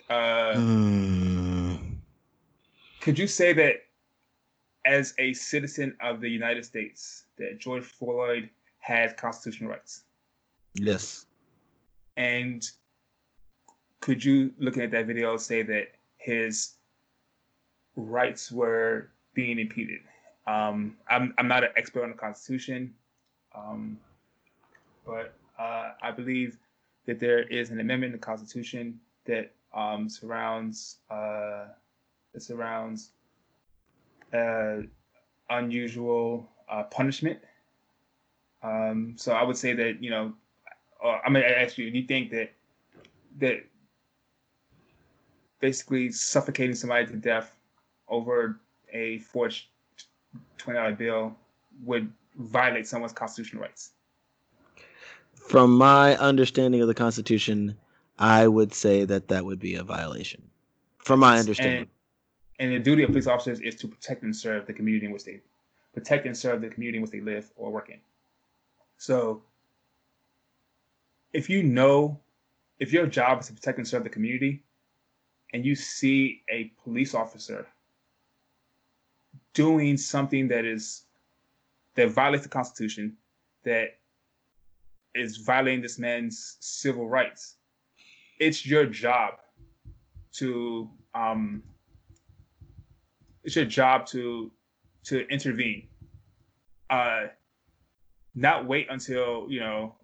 Uh, mm. Could you say that as a citizen of the United States that George Floyd has constitutional rights? Yes. And could you, looking at that video, say that his rights were being impeded. Um, I'm, I'm not an expert on the Constitution, um, but uh, I believe that there is an amendment in the Constitution that um, surrounds uh, surrounds uh, unusual uh, punishment. Um, so I would say that you know, uh, I'm gonna ask you: Do you think that that basically suffocating somebody to death over a forged twenty dollar bill would violate someone's constitutional rights? From my understanding of the Constitution, I would say that that would be a violation. From my understanding. And, and the duty of police officers is to protect and serve the community in which they protect and serve the community in which they live or work in. So, if you know, if your job is to protect and serve the community, and you see a police officer doing something that is that violates the Constitution, that is violating this man's civil rights. It's your job to um, it's your job to to intervene. Uh, not wait until you know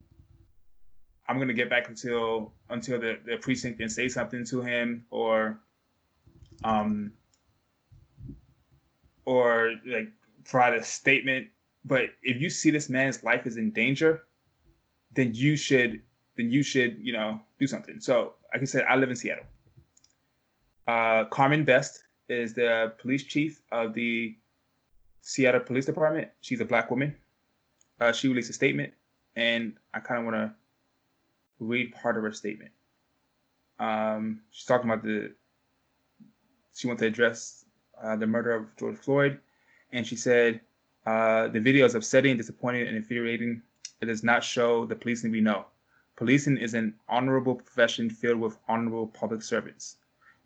I'm gonna get back until until the, the precinct and say something to him or um or like provide a statement. But if you see this man's life is in danger, then you should then you should you know do something. So like I said, I live in Seattle. Uh, Carmen Best is the police chief of the Seattle Police Department. She's a black woman. Uh, she released a statement, and I kind of want to read part of her statement. Um, she's talking about the she wants to address uh, the murder of George Floyd, and she said uh, the video is upsetting, disappointing, and infuriating. It does not show the policing we know. Policing is an honorable profession filled with honorable public servants.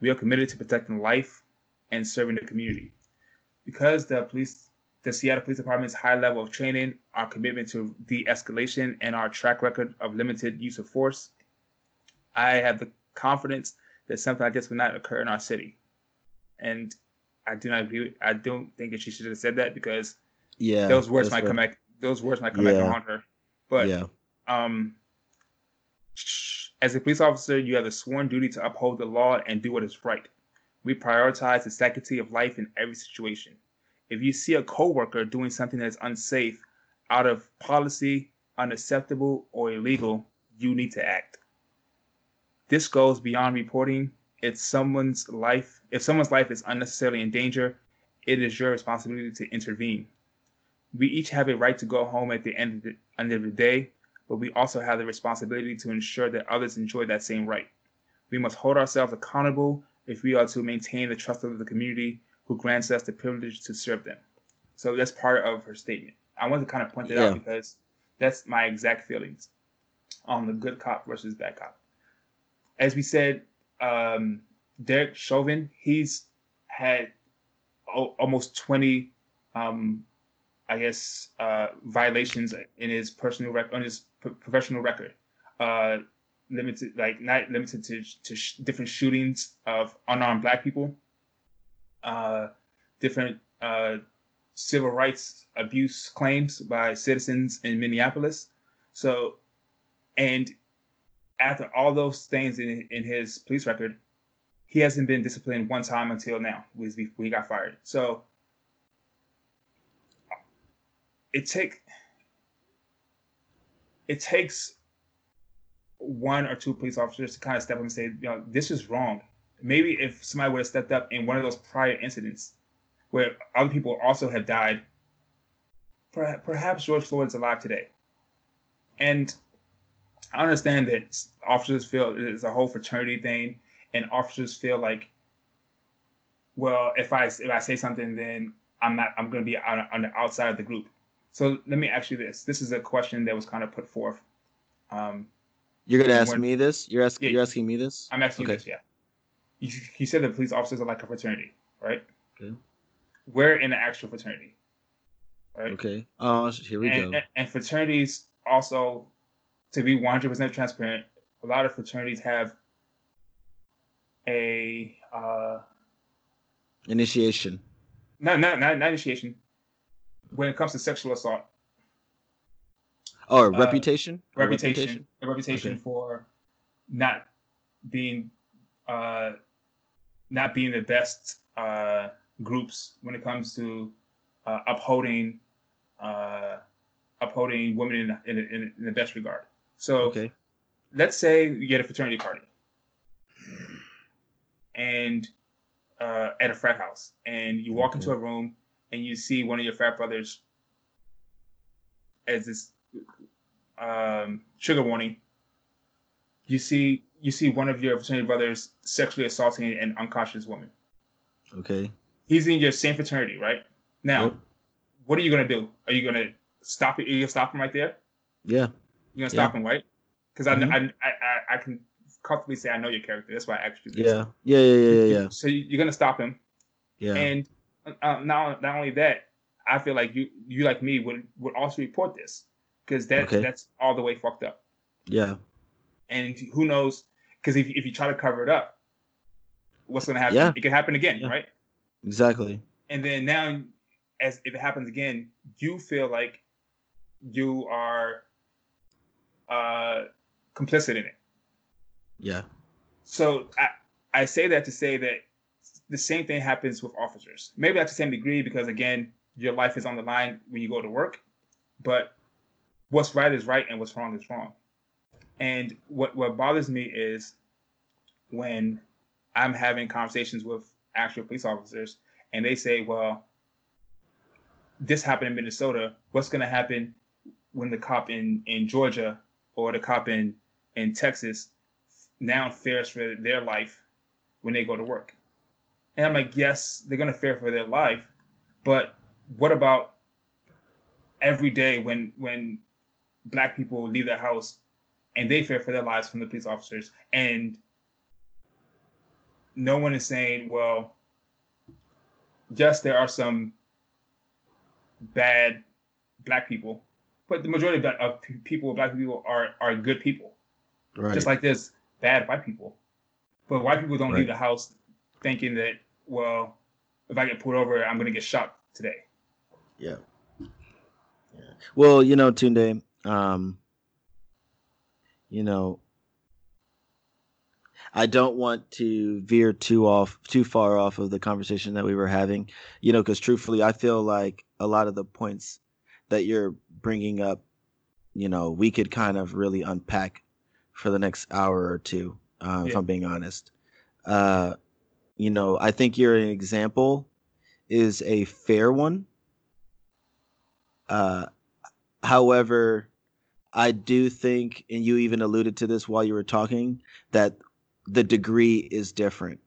We are committed to protecting life and serving the community. Because the police, the Seattle Police Department's high level of training, our commitment to de-escalation, and our track record of limited use of force, I have the confidence that something like this will not occur in our city. And I do not agree. With, I don't think that she should have said that because yeah, those words might come back. Those words might come yeah. back on her. But yeah. um, as a police officer, you have a sworn duty to uphold the law and do what is right. We prioritize the sanctity of life in every situation. If you see a coworker doing something that's unsafe, out of policy, unacceptable, or illegal, you need to act. This goes beyond reporting. It's someone's life. If someone's life is unnecessarily in danger, it is your responsibility to intervene. We each have a right to go home at the end of the, end of the day, but we also have the responsibility to ensure that others enjoy that same right. We must hold ourselves accountable if we are to maintain the trust of the community who grants us the privilege to serve them. So that's part of her statement. I want to kind of point that yeah. out because that's my exact feelings on the good cop versus bad cop. As we said, um, Derek Chauvin, he's had o- almost 20, um, I guess, uh, violations in his personal record, on his p- professional record. Uh, limited, like not limited to, to sh- different shootings of unarmed black people, uh, different uh, civil rights abuse claims by citizens in Minneapolis. So, and after all those things in, in his police record, he hasn't been disciplined one time until now, when he got fired. So, it take it takes one or two police officers to kind of step up and say, you know, this is wrong. Maybe if somebody would have stepped up in one of those prior incidents, where other people also have died, perhaps George Floyd's alive today. And I understand that officers feel it's a whole fraternity thing, and officers feel like, well, if I if I say something, then I'm not I'm going to be on, on the outside of the group. So let me ask you this: This is a question that was kind of put forth. Um, you're going to ask when, me this? You're asking yeah, you're asking me this? I'm asking okay. you this. Yeah. You, you said that police officers are like a fraternity, right? Okay we're in an actual fraternity. Right? Okay. Oh, here we and, go. And, and fraternities also, to be 100% transparent, a lot of fraternities have a uh, initiation. No, not, not not initiation. When it comes to sexual assault. Oh, uh, reputation? reputation. reputation. A reputation okay. for not being uh, not being the best uh, groups when it comes to uh, upholding uh, upholding women in, in, in, the best regard. So, okay. let's say you get a fraternity party, and uh, at a frat house, and you walk into a room and you see one of your frat brothers as this um, trigger warning. You see, you see one of your fraternity brothers sexually assaulting an unconscious woman. Okay he's in your same fraternity, right? Now, yep. what are you gonna do? Are you gonna stop it? Are you gonna stop him right there? Yeah. You're gonna stop yeah. him, right? Because mm-hmm. I, I, I I can comfortably say I know your character. That's why I asked you. This. Yeah. Yeah. Yeah. Yeah. Yeah. yeah. So you're gonna stop him. Yeah. And uh, not not only that, I feel like you you like me would would also report this because that okay. that's all the way fucked up. Yeah. And who knows? Because if if you try to cover it up, what's gonna happen? Yeah. It could happen again, yeah. right? Exactly. And then now, as if it happens again, you feel like you are uh, complicit in it. Yeah. So I I say that to say that the same thing happens with officers. Maybe not to the same degree because again, your life is on the line when you go to work, but what's right is right and what's wrong is wrong. And what what bothers me is when I'm having conversations with actual police officers, and they say, well, this happened in Minnesota. What's going to happen when the cop in, in Georgia or the cop in, in Texas now fears for their life when they go to work? And I'm like, yes, they're going to fare for their life, but what about every day when when black people leave their house and they fear for their lives from the police officers and no one is saying, well, yes, there are some bad black people, but the majority of people, black people, are are good people. Right. Just like there's bad white people, but white people don't right. leave the house thinking that, well, if I get pulled over, I'm gonna get shot today. Yeah. Yeah. Well, you know, Tunde, um, you know, I don't want to veer too off too far off of the conversation that we were having, you know, because truthfully, I feel like a lot of the points that you're bringing up, you know, we could kind of really unpack for the next hour or two, uh, yeah. if I'm being honest. Uh, you know, I think your example is a fair one. Uh, however, I do think, and you even alluded to this while you were talking, that the degree is different.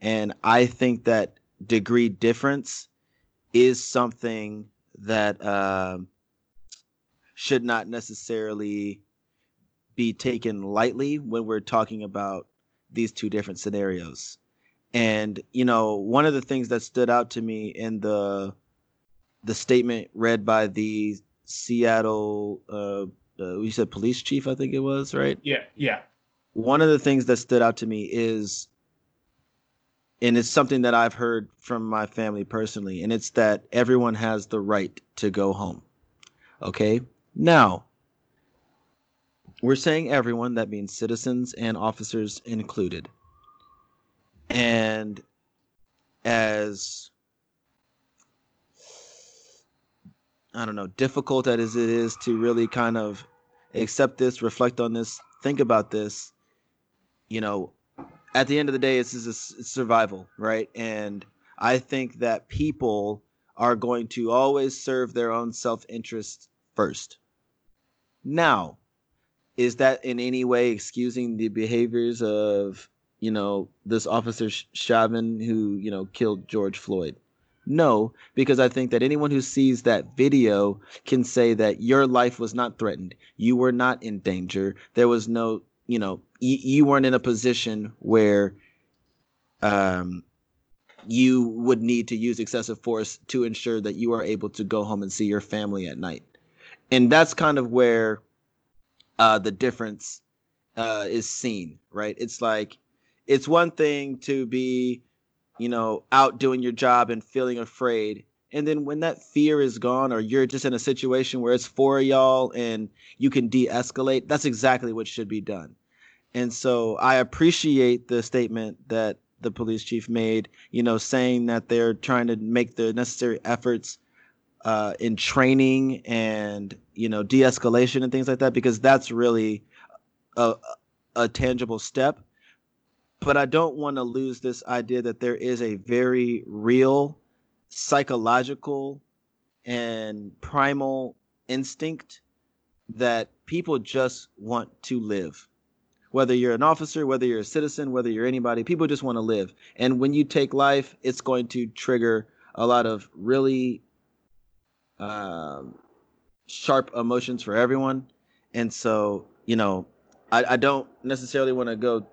And I think that degree difference is something that uh, should not necessarily be taken lightly when we're talking about these two different scenarios. And you know, one of the things that stood out to me in the the statement read by the Seattle uh, uh we said police chief, I think it was, right? Yeah, yeah. One of the things that stood out to me is and it's something that I've heard from my family personally, and it's that everyone has the right to go home. Okay? Now, we're saying everyone, that means citizens and officers included. And as I don't know, difficult as it is to really kind of accept this, reflect on this, think about this, you know, at the end of the day, it's, it's, it's survival, right? And I think that people are going to always serve their own self interest first. Now, is that in any way excusing the behaviors of you know this officer Chauvin who you know killed George Floyd? No, because I think that anyone who sees that video can say that your life was not threatened. You were not in danger. There was no, you know, y- you weren't in a position where um you would need to use excessive force to ensure that you are able to go home and see your family at night. And that's kind of where uh, the difference uh, is seen, right? It's like it's one thing to be, you know, out doing your job and feeling afraid. And then when that fear is gone, or you're just in a situation where it's for y'all and you can de escalate, that's exactly what should be done. And so I appreciate the statement that the police chief made, you know, saying that they're trying to make the necessary efforts uh, in training and you know de-escalation and things like that because that's really a, a tangible step. But i don't want to lose this idea that there is a very real psychological and primal instinct that people just want to live. Whether you're an officer whether you're a citizen whether you're anybody people just want to live. And when you take life it's going to trigger a lot of really um, sharp emotions for everyone. And so, you know, I, I don't necessarily want to go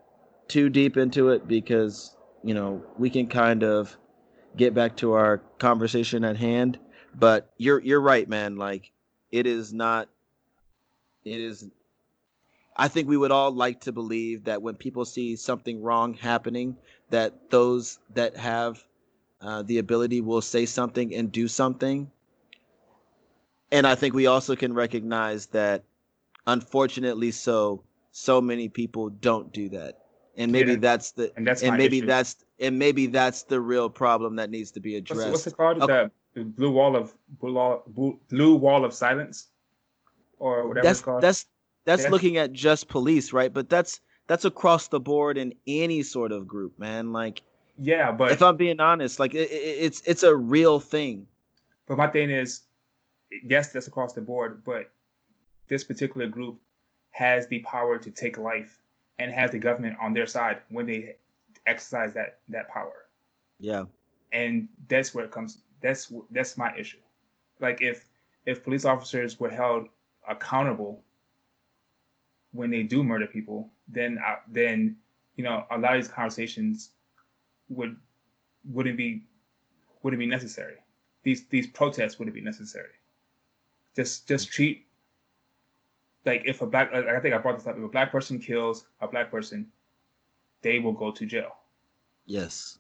too deep into it because, you know, we can kind of get back to our conversation at hand. But you're you're right, man. Like it is not it is I think we would all like to believe that when people see something wrong happening, that those that have uh, the ability will say something and do something and I think we also can recognize that, unfortunately, so so many people don't do that, and maybe yeah. that's the and, that's and maybe issue. that's and maybe that's the real problem that needs to be addressed. What's, what's it called? Okay. The blue wall of blue, blue wall of silence, or whatever that's, it's called. That's that's yeah. looking at just police, right? But that's that's across the board in any sort of group, man. Like, yeah, but if I'm being honest, like it, it, it's it's a real thing. But my thing is, yes, that's across the board, but this particular group has the power to take life and has the government on their side when they exercise that that power. Yeah. And that's where it comes. That's that's my issue. Like if if police officers were held accountable when they do murder people, then uh, then you know a lot of these conversations would wouldn't be wouldn't be necessary. These these protests wouldn't be necessary. Just just treat like if a black I think I brought this up. If a black person kills a black person, they will go to jail. Yes.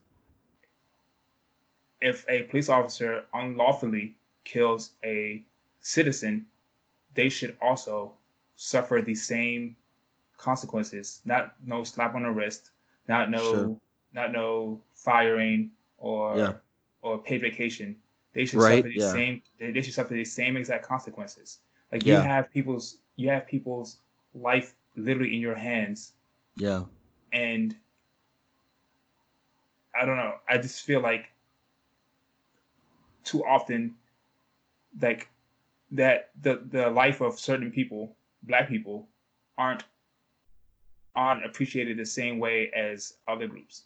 If a police officer unlawfully kills a citizen, they should also suffer the same consequences. Not no slap on the wrist, not no sure. not no firing or yeah. or paid vacation. They should right? suffer the yeah. same. They should suffer the same exact consequences. Like you have people's you have people's life literally in your hands. Yeah. And I don't know. I just feel like too often, like that the the life of certain people, black people, aren't aren't appreciated the same way as other groups.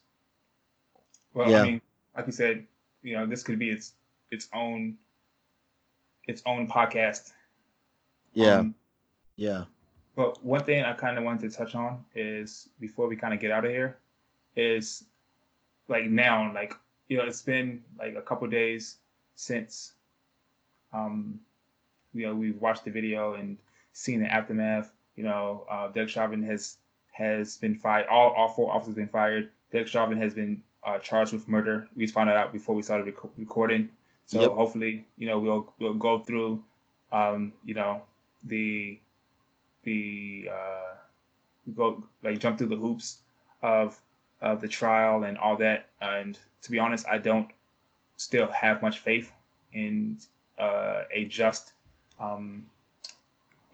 Well, yeah. I mean, like you said, you know, this could be its its own its own podcast. Yeah. Um, yeah. But one thing I kind of wanted to touch on is before we kind of get out of here is like now, like you know, it's been like a couple days since um you know we've watched the video and seen the aftermath. You know, uh, Derek Chauvin has has been fired. All all four officers have been fired. Derek Chauvin has been uh, charged with murder. We found out before we started rec- recording. So yep. hopefully, you know, we'll we'll go through, um, you know, the the uh, go like jump through the hoops of of the trial and all that. And to be honest, I don't still have much faith in uh, a just um,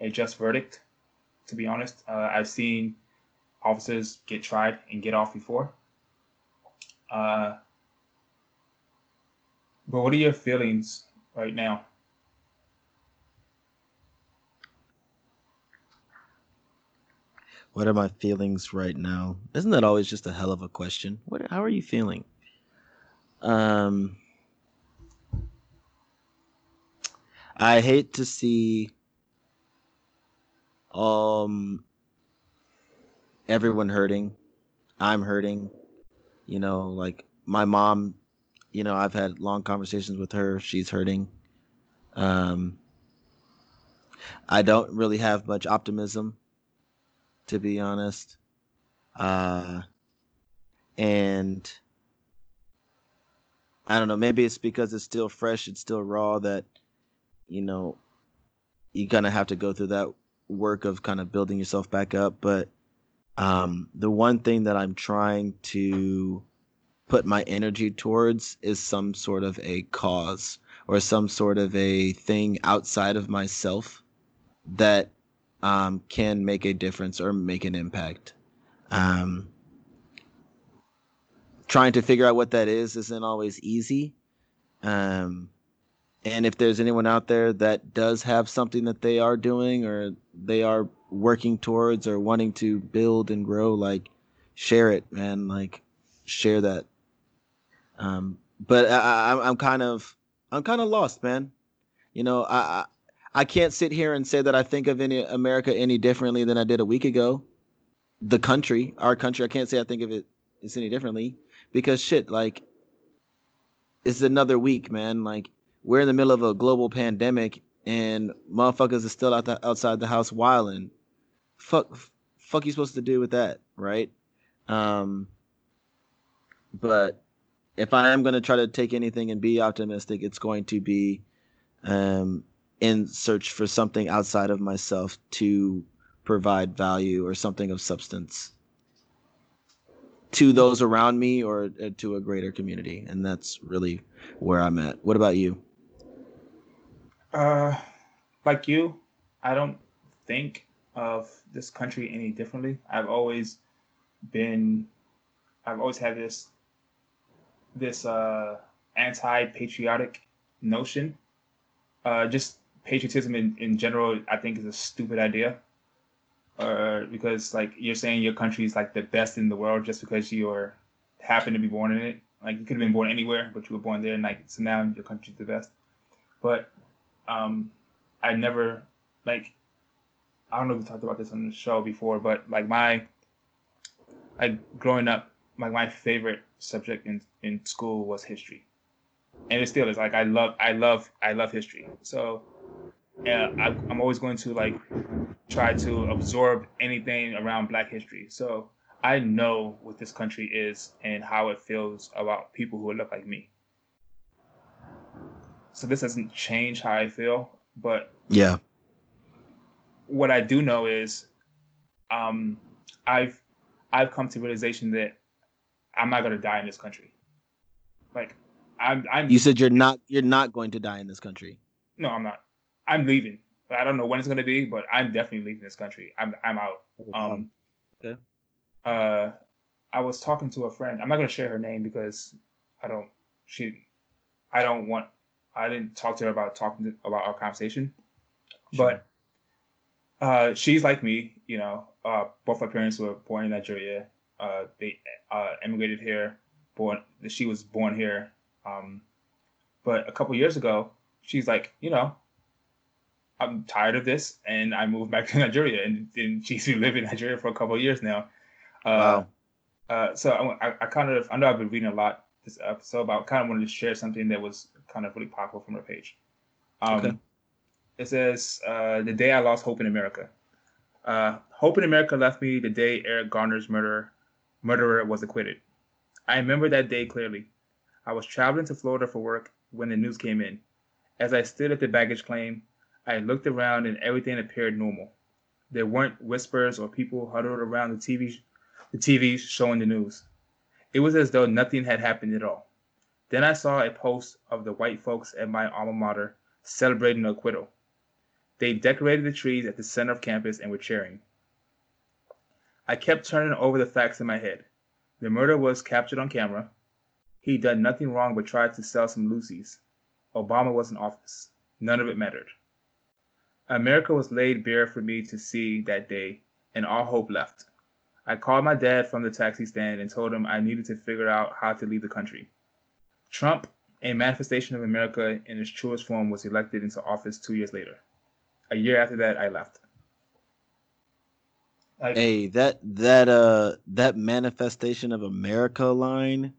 a just verdict. To be honest, uh, I've seen officers get tried and get off before. Uh, but what are your feelings right now? What are my feelings right now? Isn't that always just a hell of a question? What how are you feeling? Um I hate to see um everyone hurting. I'm hurting. You know, like my mom, you know, I've had long conversations with her. She's hurting. Um I don't really have much optimism to be honest. Uh, and I don't know, maybe it's because it's still fresh, it's still raw that, you know, you're to have to go through that work of kind of building yourself back up. But um, the one thing that I'm trying to put my energy towards is some sort of a cause or some sort of a thing outside of myself that um, can make a difference or make an impact. Um, trying to figure out what that is isn't always easy. Um, and if there's anyone out there that does have something that they are doing or they are working towards or wanting to build and grow, like share it, man. Like share that. Um, but I, I, I'm kind of, I'm kind of lost, man. You know, I, I I can't sit here and say that I think of any America any differently than I did a week ago. The country, our country, I can't say I think of it it's any differently because shit, like it's another week, man. Like we're in the middle of a global pandemic and motherfuckers are still out the, outside the house wilding. Fuck, fuck you supposed to do with that, right? Um, but if I am going to try to take anything and be optimistic, it's going to be um, in search for something outside of myself to provide value or something of substance to those around me or uh, to a greater community and that's really where i'm at. What about you? Uh like you i don't think of this country any differently. I've always been i've always had this this uh anti-patriotic notion uh just patriotism in, in general, I think is a stupid idea. Uh, because like you're saying your country is like the best in the world just because you are happen to be born in it. Like you could have been born anywhere, but you were born there, and like so now your country's the best. But um, I never like I don't know if we talked about this on the show before, but like my like growing up, like my favorite subject in in school was history, and it still is. Like I love I love I love history. So and I, I'm always going to like try to absorb anything around Black history. So I know what this country is and how it feels about people who look like me. So this doesn't change how I feel, but yeah, what I do know is, um, I've I've come to realization that I'm not gonna die in this country. Like I'm, I'm. You said you're not. You're not going to die in this country. No, I'm not. I'm leaving. I don't know when it's gonna be, but I'm definitely leaving this country. I'm, I'm out. Um. Okay. Uh, I was talking to a friend. I'm not gonna share her name because I don't. She, I don't want. I didn't talk to her about talking to, about our conversation, sure. but uh, she's like me. You know, uh, both my parents were born in Nigeria. Uh, they uh, immigrated here. Born. She was born here. Um, but a couple years ago, she's like, you know, I'm tired of this, and I moved back <laughs> to Nigeria, and, and she's been living in Nigeria for a couple of years now. Uh, wow. Uh, so I, I, kind of I know I've been reading a lot this episode, but I kind of wanted to share something that was kind of really popular from her page. Um, okay. It says, uh, "The day I lost hope in America. Uh, hope in America left me the day Eric Garner's murderer murderer was acquitted. I remember that day clearly. I was traveling to Florida for work when the news came in. As I stood at the baggage claim, I looked around and everything appeared normal. There weren't whispers or people huddled around the TV, the TV showing the news. It was as though nothing had happened at all. Then I saw a post of the white folks at my alma mater celebrating the acquittal. They decorated the trees at the center of campus and were cheering. I kept turning over the facts in my head. The murder was captured on camera. He'd done nothing wrong but tried to sell some loosies. Obama was in office. None of it mattered. America was laid bare for me to see that day, and all hope left. I called my dad from the taxi stand and told him I needed to figure out how to leave the country. Trump, a manifestation of America in its truest form, was elected into office two years later. A year after that, I left. Like, hey, that that uh that manifestation of America line.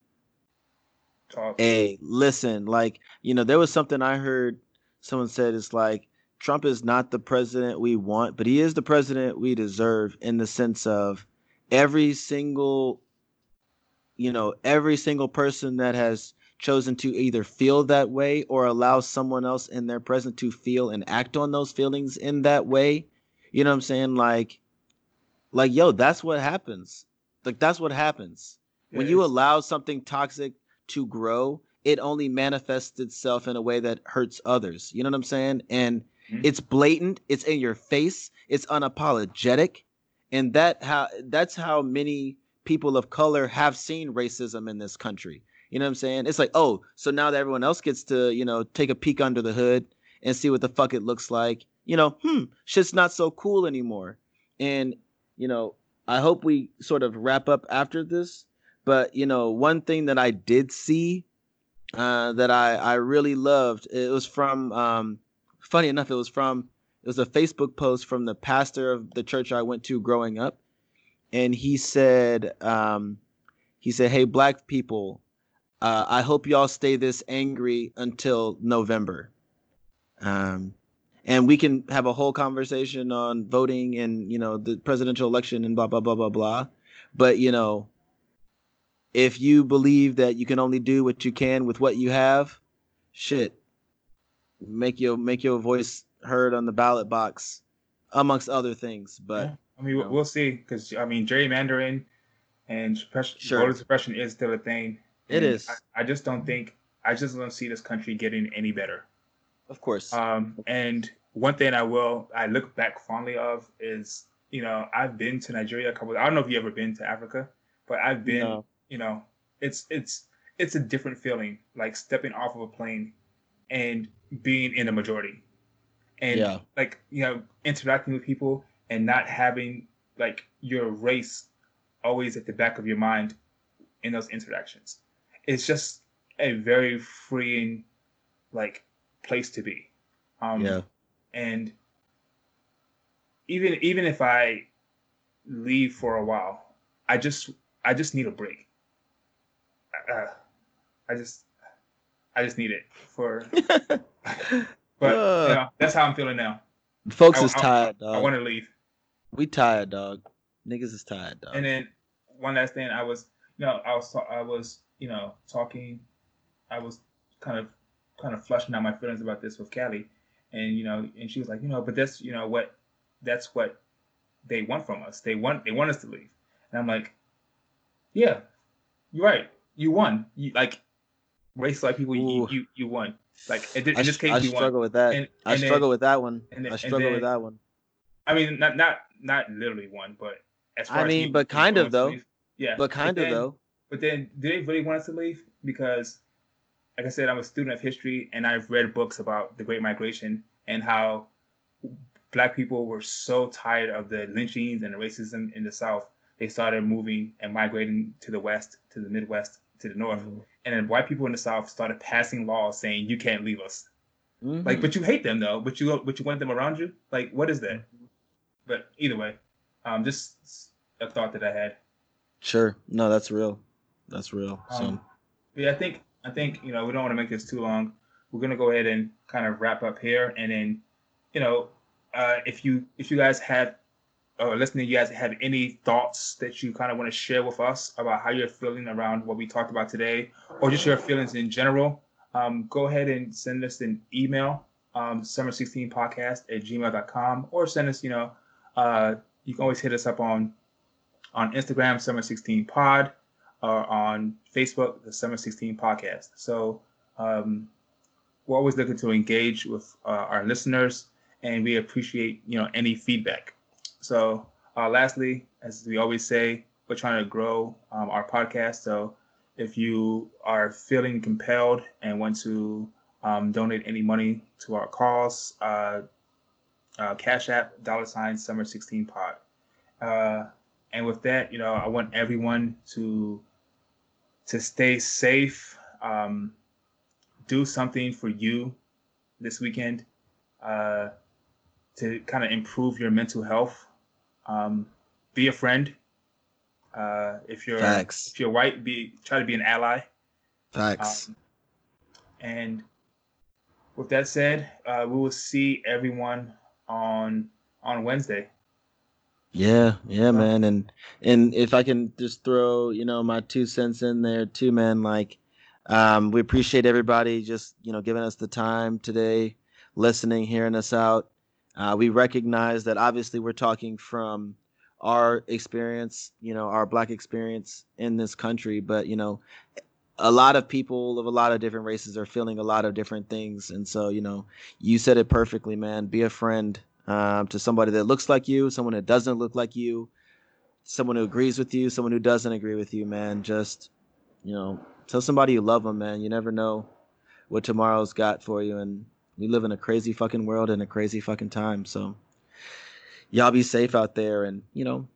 Talk. Hey, listen, like you know, there was something I heard. Someone said it's like Trump is not the president we want, but he is the president we deserve in the sense of every single, you know, every single person that has chosen to either feel that way or allow someone else in their present to feel and act on those feelings in that way. You know what I'm saying? Like like, yo, that's what happens. Like, that's what happens. When you allow something toxic to grow, it only manifests itself in a way that hurts others. You know what I'm saying? And mm-hmm. it's blatant, it's in your face, it's unapologetic. And that how that's how many people of color have seen racism in this country. You know what I'm saying? It's like, oh, so now that everyone else gets to, you know, take a peek under the hood and see what the fuck it looks like, you know, hmm, shit's not so cool anymore. And you know, I hope we sort of wrap up after this. But you know, one thing that I did see uh, that I I really loved it was from um, funny enough it was from it was a Facebook post from the pastor of the church I went to growing up, and he said um, he said, "Hey, black people, uh, I hope y'all stay this angry until November." Um, and we can have a whole conversation on voting and you know the presidential election and blah blah blah blah blah but you know if you believe that you can only do what you can with what you have shit make your make your voice heard on the ballot box amongst other things but yeah. i mean you know. we'll see because i mean gerrymandering and suppression, sure. voter suppression is still a thing it is. I, I just don't think i just don't see this country getting any better of course. Um, and one thing I will I look back fondly of is you know I've been to Nigeria a couple. I don't know if you ever been to Africa, but I've been. No. You know, it's it's it's a different feeling like stepping off of a plane and being in the majority, and yeah. like you know interacting with people and not having like your race always at the back of your mind in those interactions. It's just a very freeing like place to be. Um, yeah. And even even if I leave for a while, I just I just need a break. Uh, I just I just need it for. <laughs> but uh, you know, that's how I'm feeling now. Folks I, is tired. I, I, I want to leave. We tired, dog. Niggas is tired, dog. And then one last thing, I was, you know, I was, I was, you know, talking. I was kind of kind of flushing out my feelings about this with Callie, and you know, and she was like, you know, but that's you know what, that's what they want from us. They want they want us to leave, and I'm like, yeah, You're right. You won. You like race like people. You, you you won. Like in, in this case, I you struggle won. with that. And- I and struggle then- with that one. then- I struggle then- with that one. I mean, not not not literally one, but as far I as mean, but kind of, though. leave- Yeah, But kind of then- though. But then, do they really want us to leave? Because, like I said, I'm a student of history, and I've read books about the Great Migration and how Black people were so tired of the lynchings and the racism in the South, they started moving and migrating to the West, to the Midwest, to the North, Mhm. and then white people in the South started passing laws saying you can't leave us. Mhm. Like, but you hate them though. But you but you want them around you. Like, what is that? But either way, um, just a thought that I had. Sure. No, that's real. That's real. So Um, but yeah, I think I think you know we don't want to make this too long. We're gonna go ahead and kind of wrap up here, and then you know uh, if you if you guys have or listening, you guys have any thoughts that you kind of want to share with us about how you're feeling around what we talked about today, or just your feelings in general, um, go ahead and send us an email, um, summer16podcast at gmail.com, or send us, you know, uh, you can always hit us up on on Instagram, summer16pod, or on Facebook, the Summer 16 podcast. So um, we're always looking to engage with uh, our listeners, and we appreciate you know any feedback. So uh, lastly, as we always say, we're trying to grow um, our podcast. So if you are feeling compelled and want to um, donate any money to our cause, uh, uh, Cash App dollar sign Summer 16 Pod. Uh, and with that, you know, I want everyone to to stay safe. Um, do something for you this weekend uh, to kind of improve your mental health. Um, be a friend. Uh, if you're Facts. if you're white, be try to be an ally. facts. Um, and with that said, uh, we will see everyone on on Wednesday. Yeah, yeah, man, and and if I can just throw, you know, my two cents in there too, man. Like, um, we appreciate everybody just, you know, giving us the time today, listening, hearing us out. Uh, we recognize that obviously we're talking from our experience, you know, our black experience in this country, but you know, a lot of people of a lot of different races are feeling a lot of different things, and so you know, you said it perfectly, man. Be a friend um, to somebody that looks like you, someone that doesn't look like you, someone who agrees with you, someone who doesn't agree with you, man. Just, you know, tell somebody you love them, man. You never know what tomorrow's got for you. And we live in a crazy fucking world and a crazy fucking time. So y'all be safe out there. And, you know,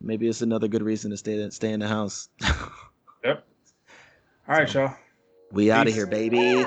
maybe it's another good reason to stay, stay in the house. <laughs> Yep. All right, So- y'all. we out of here, baby.